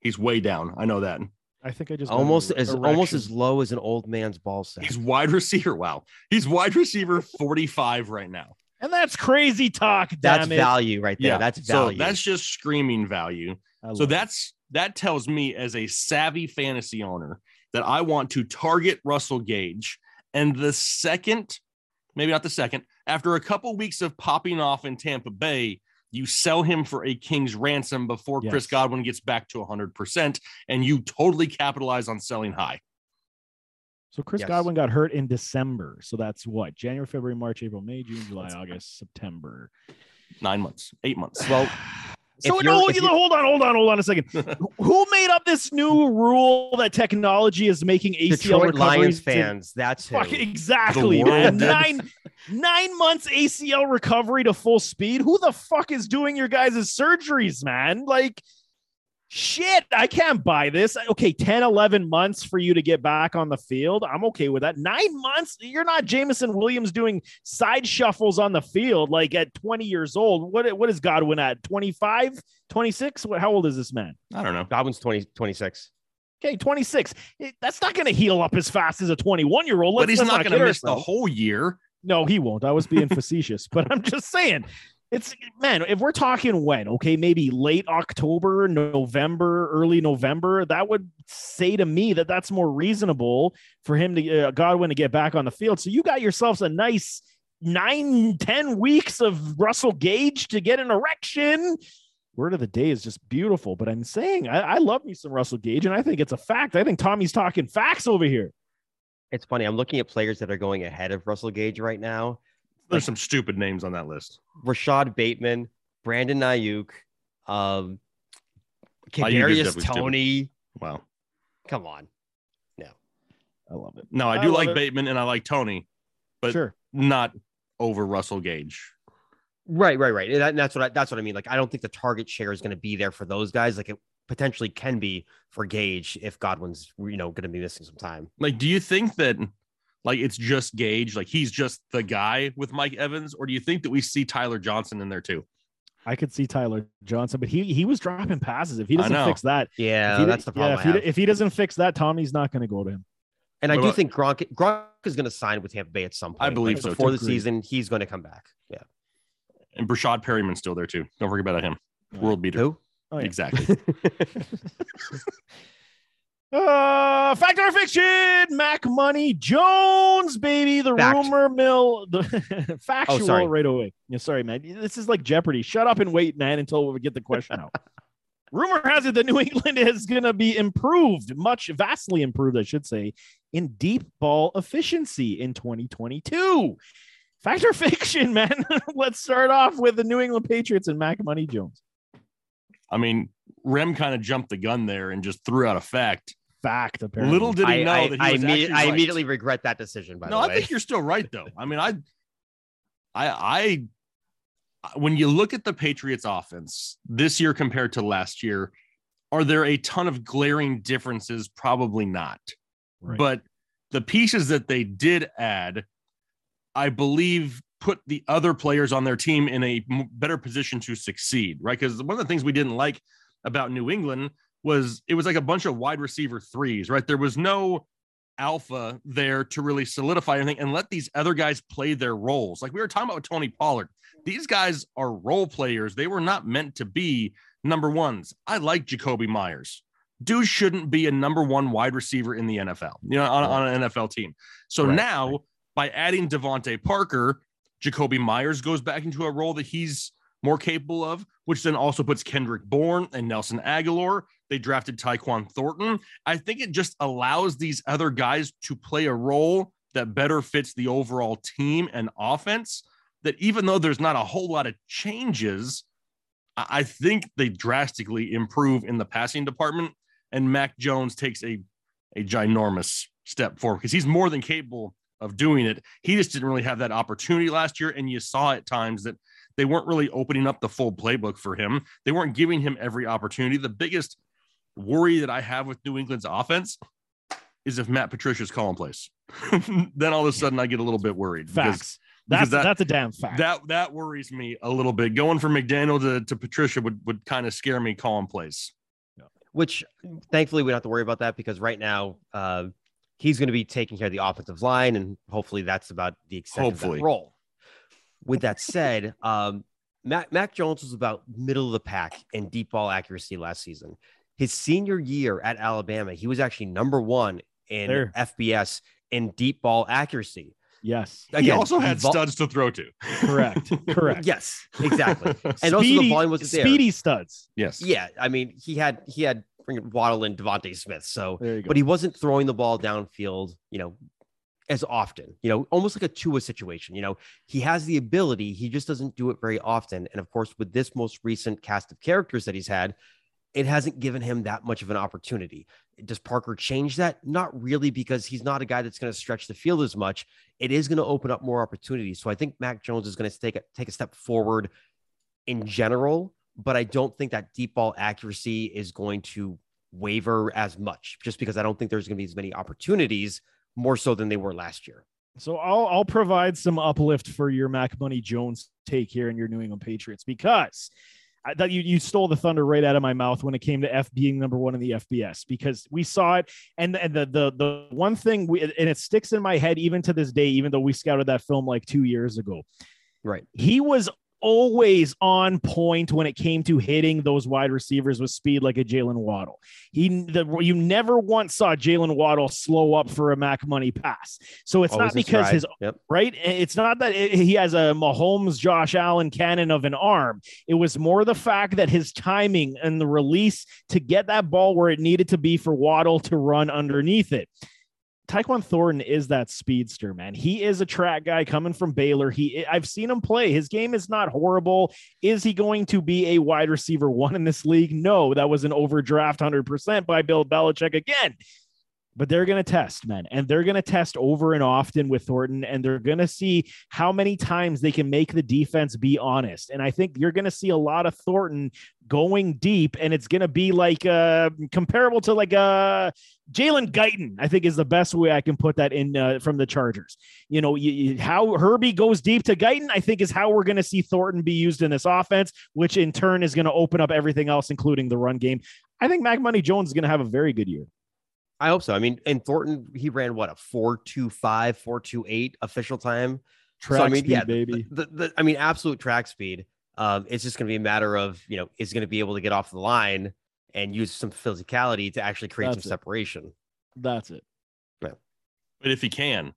He's way down. I know that. I think I just Almost as erection. almost as low as an old man's ball sack. He's wide receiver. Wow. He's wide receiver 45 right now. and that's crazy talk. That's damn it. value right there. Yeah. That's So value. that's just screaming value. So love it. that's that tells me as a savvy fantasy owner that I want to target Russell Gage. And the second, maybe not the second, after a couple weeks of popping off in Tampa Bay, you sell him for a king's ransom before Chris Godwin gets back to 100%, and you totally capitalize on selling high. So Chris Yes. Godwin got hurt in December. So that's what January, February, March, April, May, June, July, August, September. Nine months, eight months. well, So no, you're- if you- you- hold on, hold on, hold on a second. Who made up this new rule that technology is making ACL Detroit Lions recoveries to- fans. That's who. Fuck exactly, man. Nine nine months ACL recovery to full speed. Who the fuck is doing your guys' surgeries, man? Like shit, I can't buy this. Okay, 10, 11 months for you to get back on the field. I'm okay with that. Nine months, you're not Jameson Williams doing side shuffles on the field like at 20 years old. What what is Godwin at? 25, 26? How old is this man? I don't know. Godwin's 20, 26. Okay, 26. That's not going to heal up as fast as a 21 year old. But he's not going to miss the whole year. No, he won't. I was being facetious, but I'm just saying. It's man, if we're talking when, okay, maybe late October, November, early November, that would say to me that that's more reasonable for him to uh, Godwin to get back on the field. So you got yourselves a nice nine, ten weeks of Russell Gage to get an erection. Word of the day is just beautiful, but I'm saying I, I love me some Russell Gage, and I think it's a fact. I think Tommy's talking facts over here. It's funny. I'm looking at players that are going ahead of Russell Gage right now. There's some stupid names on that list. Rashod Bateman, Brandon Aiyuk, um, Aiyuk Kadarius definitely stupid. Toney. Wow. Come on. No. I love it. No, I I do love like it. Bateman and I like Toney, but sure. not over Russell Gage. Right, right, right. And that- that's what I, that's what I mean. Like, I don't think the target share is going to be there for those guys. Like, it potentially can be for Gage if Godwin's you know going to be missing some time. Like, do you think that like it's just Gage, like he's just the guy with Mike Evans, or do you think that we see Tyler Johnson in there too? I could see Tyler Johnson, but he he was dropping passes. If he doesn't fix that, Yeah, if he, that's the problem. Yeah, if, he, if he doesn't fix that, Tommy's not going to go to him. and I What do about- think Gronk Gronk is going to sign with Tampa Bay at some point. I believe Like, so, Before too. the season, he's going to come back. Yeah. And Breshad Perriman's still there too. Don't forget about him. World beater. Who? Oh, yeah. Exactly. Uh, fact or fiction? Mac Money Jones, baby. The Fact. rumor mill. The factual oh, sorry. right away. Yeah, sorry, man. This is like Jeopardy. Shut up and wait, man, until we get the question out. rumor has it that New England is going to be improved, much vastly improved, I should say, in deep ball efficiency in 2022. Fact or fiction, man? Let's start off with the New England Patriots and Mac Money Jones. I mean, Rem kind of jumped the gun there and just threw out a fact. Fact, apparently. Little did he I, know I, that he I, was imme- actually I right. immediately regret that decision. By no, the I think you're still right though. I mean, I, I, I, when you look at the Patriots offense this year compared to last year, are there a ton of glaring differences? Probably not. Right. But the pieces that they did add, I believe, put the other players on their team in a better position to succeed, right? Because one of the things we didn't like about New England was it was like a bunch of wide receiver threes, right? There was no alpha there to really solidify anything and let these other guys play their roles. Like we were talking about with Tony Pollard. These guys are role players. They were not meant to be number ones. I like Jakobi Meyers. Dude shouldn't be a number one wide receiver in the NFL, you know, on, on an NFL team. So Right, now by adding DeVante Parker, Jakobi Meyers goes back into a role that he's more capable of, which then also puts Kendrick Bourne and Nelson Agholor. They drafted Tyquan Thornton. I think it just allows these other guys to play a role that better fits the overall team and offense. That even though there's not a whole lot of changes, I think they drastically improve in the passing department. And Mac Jones takes a, a ginormous step forward because he's more than capable of doing it. He just didn't really have that opportunity last year. And you saw at times that they weren't really opening up the full playbook for him. They weren't giving him every opportunity. The biggest worry that I have with New England's offense is if Matt Patricia's calling plays. then all of a sudden I get a little bit worried. because Facts. That's because that- that's a damn fact. That that worries me a little bit. Going from McDaniel to, to Patricia would, would kind of scare me calling plays. which thankfully we don't have to worry about that because right now uh, he's going to be taking care of the offensive line, and hopefully that's about the extent of Hopefully. that role. With that said, um, Mac, Mac Jones was about middle of the pack in deep ball accuracy last season. His senior year at Alabama, he was actually number one in There. FBS in deep ball accuracy. yes. he also had vol- studs to throw to. Correct. Correct. Yes, exactly. And also the volume wasn't there. Speedy studs. yes. Yeah, I mean, he had he had freaking Waddle and DeVonta Smith, so There you go. but he wasn't throwing the ball downfield, you know, as often, you know, almost like a Tua situation. You know, he has the ability, he just doesn't do it very often. And of course, with this most recent cast of characters that he's had, it hasn't given him that much of an opportunity. Does Parker change that? Not really, because he's not a guy that's going to stretch the field as much. It is going to open up more opportunities. So I think Mac Jones is going to take a take a step forward in general, but I don't think that deep ball accuracy is going to waver as much just because I don't think there's going to be as many opportunities more so than they were last year. So I'll I'll provide some uplift for your Mac Money Jones take here in your New England Patriots because I thought you you stole the thunder right out of my mouth when it came to F being number one in the FBS because we saw it and and the the the one thing we and it sticks in my head even to this day even though we scouted that film like two years ago Right. he was always on point when it came to hitting those wide receivers with speed like a Jaylen Waddle. He the, you never once saw Jaylen Waddle slow up for a Mac Money pass. So it's Always not because his Yep. right. It's not that it- he has a Mahomes, Josh Allen cannon of an arm. It was more the fact that his timing and the release to get that ball where it needed to be for Waddle to run underneath it. Tyquan Thornton is that speedster, man. He is a track guy coming from Baylor. He I've seen him play. His game is not horrible. Is he going to be a wide receiver one in this league? No, that was an overdraft 100% by Bill Belichick again. But they're going to test, men And they're going to test over and often with Thornton. And they're going to see how many times they can make the defense be honest. And I think you're going to see a lot of Thornton going deep. And it's going to be like uh, comparable to like uh, Jalen Guyton, I think is the best way I can put that in uh, from the Chargers. You know, you, you- how Herbie goes deep to Guyton, I think is how we're going to see Thornton be used in this offense, which in turn is going to open up everything else, including the run game. I think Mac Money Jones is going to have a very good year. I hope so. I mean, and Thornton, he ran what a 425, 428 official time. Track so, I mean, speed, yeah, baby. The, the, I mean, absolute track speed. Um, it's just going to be a matter of, you know, is going to be able to get off the line and use some physicality to actually create That's some it. separation. That's it. But if he can,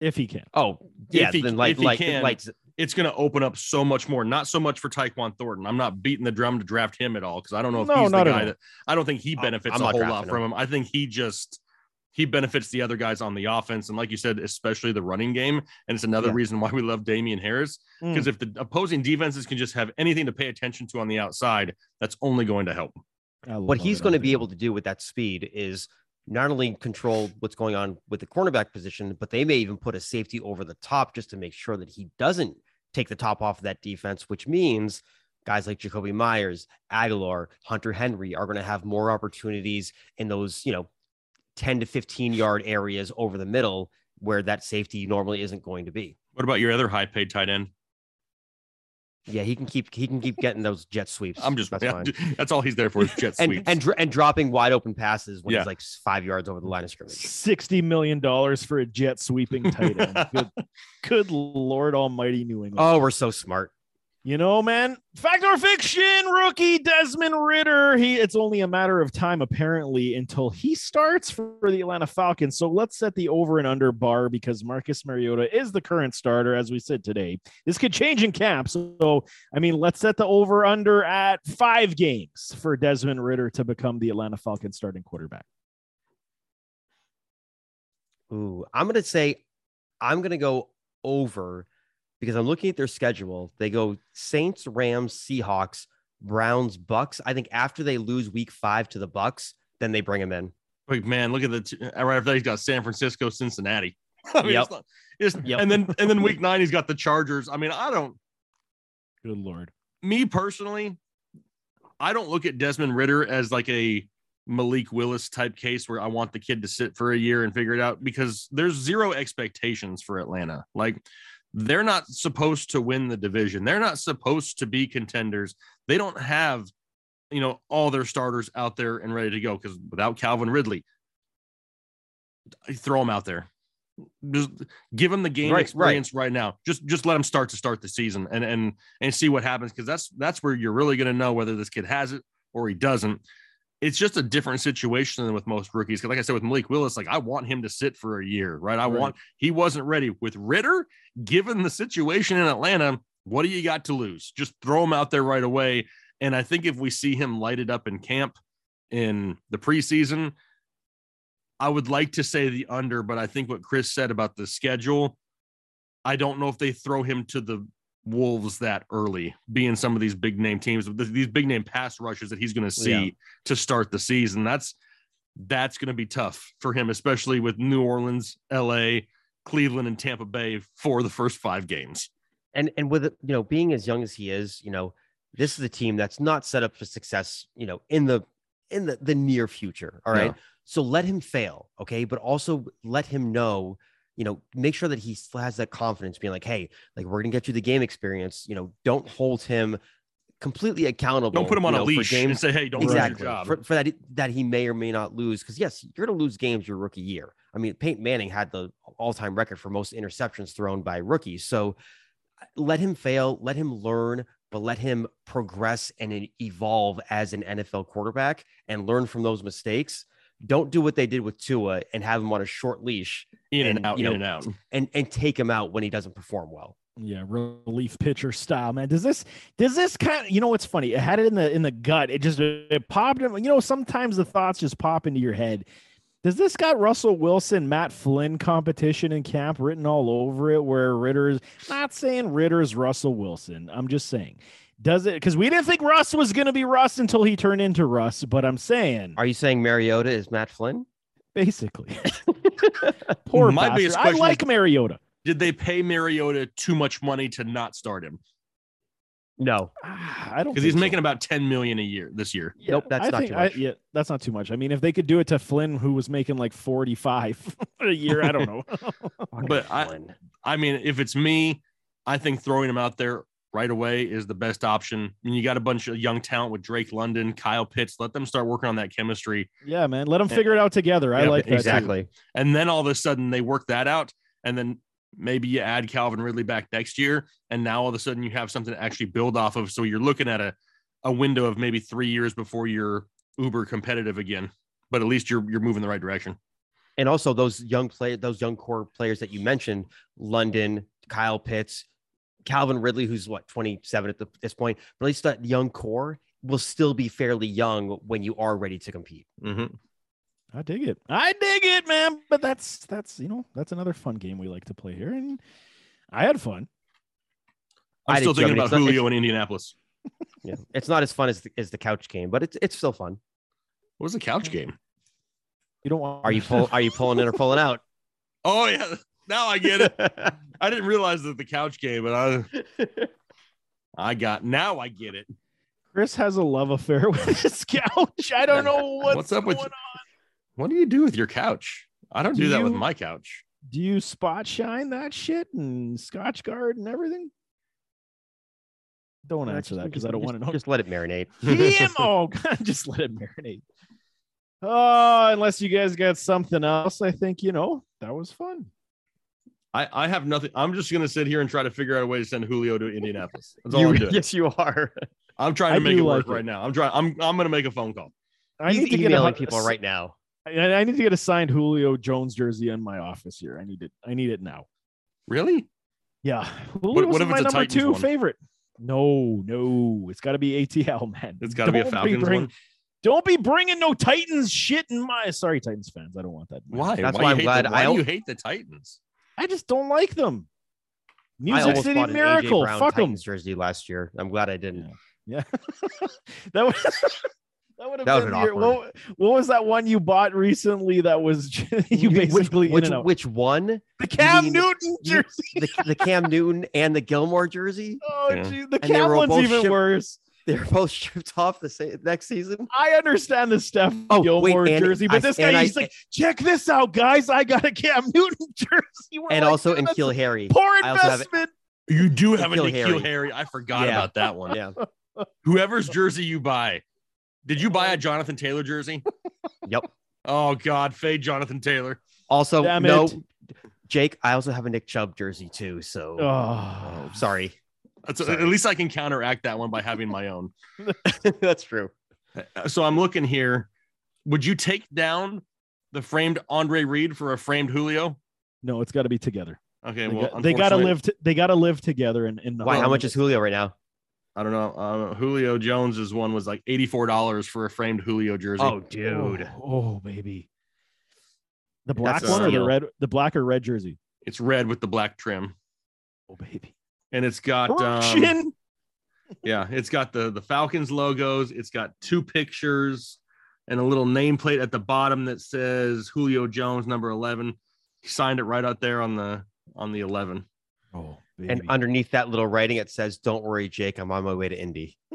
If he can. Oh, yeah, he- then like if he like can, like it's going to open up so much more. Not so much for Tyquan Thornton. I'm not beating the drum to draft him at all because I don't know if No, he's the guy all. that I don't think he benefits I'm a whole lot from him. I think he just he benefits the other guys on the offense, and like you said, especially the running game. And it's another Yeah. reason why we love Damien Harris Mm. because if the opposing defenses can just have anything to pay attention to on the outside, that's only going to help. What he's going to be able to do with that speed is not only control what's going on with the cornerback position, but they may even put a safety over the top just to make sure that he doesn't take the top off of that defense, which means guys like Jakobi Meyers, Agholor, Hunter Henry are going to have more opportunities in those, you know, 10 to 15 yard areas over the middle where that safety normally isn't going to be. What about your other high paid tight end? Yeah, he can keep he can keep getting those jet sweeps. I'm just that's yeah, fine. that's all he's there for is jet And, sweeps. and dr- and dropping wide open passes when Yeah. he's like five yards over the line of scrimmage. sixty million dollars for a jet sweeping tight end. good, good Lord Almighty, New England. Oh, we're so smart. You know, man, fact or fiction, rookie Desmond Ridder. He it's only a matter of time, apparently, until he starts for the Atlanta Falcons. So let's set the over and under bar because Marcus Mariota is the current starter, as we said today. This could change in camp. So I mean, let's set the over under at five games for Desmond Ridder to become the Atlanta Falcons starting quarterback. Ooh, I'm gonna say I'm gonna go over because I'm looking at their schedule. They go Saints, Rams, Seahawks, Browns, Bucks. I think after they lose week five to the Bucks, then they bring him in. Like man, look at the t- uh, right after that, he's got San Francisco, Cincinnati. I mean, Yep. it's not- it's- Yep. and then and then week nine he's got the Chargers. I mean, I don't. Good Lord. Me personally, I don't look at Desmond Ridder as like a Malik Willis type case where I want the kid to sit for a year and figure it out because there's zero expectations for Atlanta. Like they're not supposed to win the division. They're not supposed to be contenders. They don't have, you know, all their starters out there and ready to go because without Calvin Ridley, throw him out there. Just give him the game Right, right. experience right, now. Just just let him start to start the season and and and see what happens because that's that's where you're really going to know whether this kid has it or he doesn't. It's just a different situation than with most rookies. Because like I said with Malik Willis, like I want him to sit for a year, right? I Right. want he wasn't ready with Ridder. Given the situation in Atlanta, what do you got to lose? Just throw him out there right away. And I think if we see him lighted up in camp in the preseason, I would like to say the under, but I think what Chris said about the schedule, I don't know if they throw him to the Wolves that early, being some of these big name teams, these big name pass rushes that he's going to see Yeah. to start the season. That's that's going to be tough for him, especially with New Orleans, LA, Cleveland, and Tampa Bay for the first five games. And and with it, you know, being as young as he is, you know, this is a team that's not set up for success, you know, in the in the, the near future. All right. No. So let him fail, okay? But also let him know, you know, make sure that he still has that confidence, being like, hey, like we're gonna get you the game experience. You know, don't hold him completely accountable. Don't put him on a know, for leash and say, "Hey, don't exactly job." for, for that that he may or may not lose. Because yes, you're gonna lose games your rookie year. I mean, Peyton Manning had the all-time record for most interceptions thrown by rookies. So uh, let him fail, let him learn, but let him progress and evolve as an NFL quarterback and learn from those mistakes. Don't do what they did with Tua and have him on a short leash in and, and, out, in know, and out. and and take him out when he doesn't perform well. Yeah, relief pitcher style, man. Does this does this kind of you know what's funny? It had it in the in the gut. It just it popped in. You know, sometimes the thoughts just pop into your head. Does this got Russell Wilson, Matt Flynn competition in camp written all over it? Where Ridder's not saying Ridder's Russell Wilson. I'm just saying, does it? Because we didn't think Russ was going to be Russ until he turned into Russ. But I'm saying, Are you saying Mariota is Matt Flynn? basically, poor My bastard. biggest I question like is- Mariota. Did they pay Mariota too much money to not start him? No. Ah, I don't Because he's so. making about 10 million a year this year. Yeah, Nope, that's I not think too I- much. yeah, that's not too much. I mean, if they could do it to Flynn, who was making like 45 a year, I don't know. But I- I mean, if it's me, I think throwing him out there right away is the best option. I mean, you got a bunch of young talent with Drake London, Kyle Pitts. Let them start working on that chemistry. yeah, man, let them figure it out together. I Yeah, like that. too. exactly. And then all of a sudden they work that out. And then maybe you add Calvin Ridley back next year. And now all of a sudden you have something to actually build off of. So you're looking at a, a window of maybe three years before you're uber competitive again. But at least you're you're moving the right direction. and also those young play those young core players that you mentioned, London, Kyle Pitts, Calvin Ridley, who's what 27 at the, this point, but at least that young core will still be fairly young when you are ready to compete. Mhm. I dig it. I dig it, man. But that's that's you know that's another fun game we like to play here, and I had fun. I'm I still did too. I thinking mean, about it's not- Julio in Indianapolis. Yeah, it's not as fun as the, as the couch game, but it's it's still fun. What was the couch game? You don't want? Are you pull, are you pulling in or pulling out? Oh yeah, now I get it. I didn't realize that the couch game, but I I got now I get it. Chris has a love affair with his couch. I don't know what's, What's up with going you? What do you do with your couch? I don't do, Do that with my couch. Do you spot shine that shit and Scotch guard and everything? Don't answer that because I don't just- want to know. Just let it marinate. Damn! Oh, God, just let it marinate. Oh, unless you guys got something else, I think you know that was fun. I, I have nothing. I'm just gonna sit here and try to figure out a way to send Julio to Indianapolis. That's all You- I'm doing. yes, you are. I'm trying I to make do it work it. right now. I'm trying. I'm I'm gonna make a phone call. I He's need to get a, emailing hu- people right now. I, I need to get a signed Julio Jones jersey in my office here. I need it. I need it now. Really? Yeah. what Julio's if my a number Titans two one? favorite? No, no, it's got to be ATL, man. It's got to be a Don't Falcons bring- one. Don't be bringing no Titans shit in my. Sorry, Titans fans. I don't want that. Why? That's why, why I'm glad the, why I do you hate the Titans? I just don't like them. Music City bought an AJ Miracle. Fuck them. Jersey last year. I'm glad I didn't. Yeah. that was. That would have That been, your, what, what was that one you bought recently that was you Which- basically which, out? which one? the Cam mean- Newton jersey. The, the Cam Newton and the Gilmore jersey. Oh, Yeah. gee, the Cam one's even shipped- worse. They're both shipped off the same next season. I understand the Steph Oh, Gilmore wait, and jersey, but I- this and guy, I- he's like, check this out, guys. I got a Cam Newton jersey. We're And like, also "Man, in that's Kill Harry. Poor I also have it- investment. You do have a N'Keal N'Keal Harry. Harry. I forgot Yeah. about that one. Yeah. Whoever's jersey you buy, did you buy a Jonathan Taylor jersey? Yep. Oh God, fade Jonathan Taylor. Also, Damn no, it. Jake. I also have a Nick Chubb jersey too. So Oh, sorry. That's Sorry. at least I can counteract that one by having my own. That's true. Uh, So I'm looking here. Would you take down the framed Andre Reed for a framed Julio? no, it's got to be together. Okay, They, well, got, they got to live. T- they got to live together. And, and Why? How much is Julio right now? I don't know. Uh, Julio Jones's one was like eighty-four dollars for a framed Julio jersey. Oh, dude. Oh, oh, baby. The black That's one or the red? The black or red jersey? it's red with the black trim, Oh, baby. And it's got um, yeah, it's got the the Falcons logos. It's got two pictures and a little nameplate at the bottom that says Julio Jones, number eleven. He signed it right out there on the on the eleven. oh, baby. And underneath that little writing, it says, "Don't worry, Jake. I'm on my way to Indy."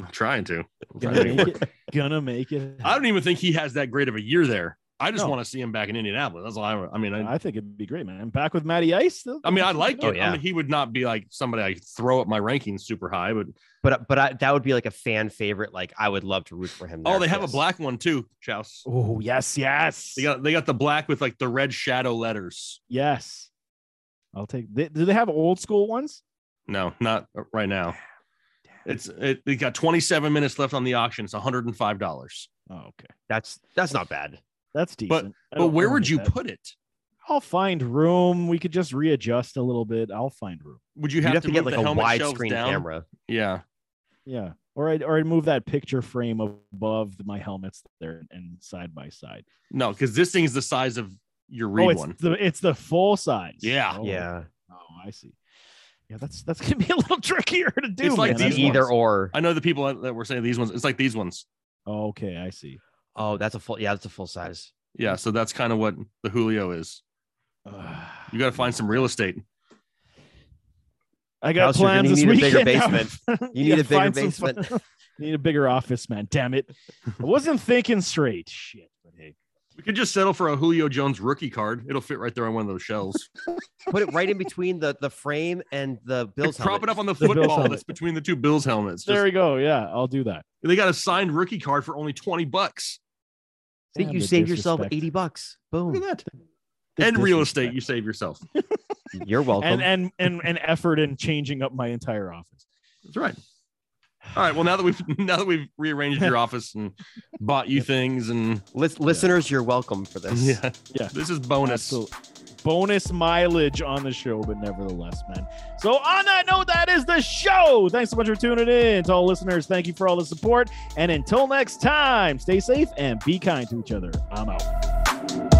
I'm trying to. I'm trying gonna to make make it it. Gonna make it. I don't even think he has that great of a year there. I just No. want to see him back in Indianapolis. That's all I. I mean, I, I think it'd be great, man. Back with Matty Ice. I mean, I like oh, it. Oh, I mean, he would not be like somebody I throw up my rankings super high, but But but I, that would be like a fan favorite. Like I would love to root for him. oh, they have yes. a black one too, Chouse. Oh yes, yes, They got they got the black with like the red shadow letters. yes. I'll take. They, do they have old school ones? No, not uh, right now. It's it, they got 27 minutes left on the auction. It's 105 dollars. Oh, okay, That's that's not bad. That's decent. But But where would you that. put it? I'll find room. We could just readjust a little bit. I'll find room. Would you have, have to, to get like a helmet shelves widescreen camera. Yeah, Yeah, or I'd or I'd move that picture frame above my helmets there and side by side. no, because this thing is the size of your oh, Reed it's one. the it's the full size. Yeah. Oh, Yeah, Oh, I see. Yeah, that's that's gonna be a little trickier to do. It's like man. these either ones. or. I know the people that were saying these ones. It's like these ones. Oh, okay, I see. Oh, that's a full. Yeah, that's a full size. Yeah, so that's kind of what the Julio is. You got to find some real estate. I got House, you're gonna plans this need a bigger basement. You need a bigger basement. You need a bigger office, man. Damn it! I wasn't thinking straight. Shit. But hey, We could just settle for a Julio Jones rookie card. It'll fit right there on one of those shelves. Put it right in between the the frame and the Bills. Prop it up on the, The football helmet. that's between the two Bills helmets. there Just- we go. Yeah, I'll do that. they got a signed rookie card for only 20 bucks. See, Damn you save yourself eighty bucks. Look Boom. at that. The and real estate you save yourself. You're welcome. and and and and effort in changing up my entire office. That's right. All right. Well, now that we've now that we've rearranged your office and bought you things and Lis- listeners, you're welcome for this. yeah, Yeah. this is bonus. Absolute bonus mileage on the show, but nevertheless, man. So on that note, that is the show. Thanks so much for tuning in. To all listeners, thank you for all the support. And until next time, stay safe and be kind to each other. I'm out.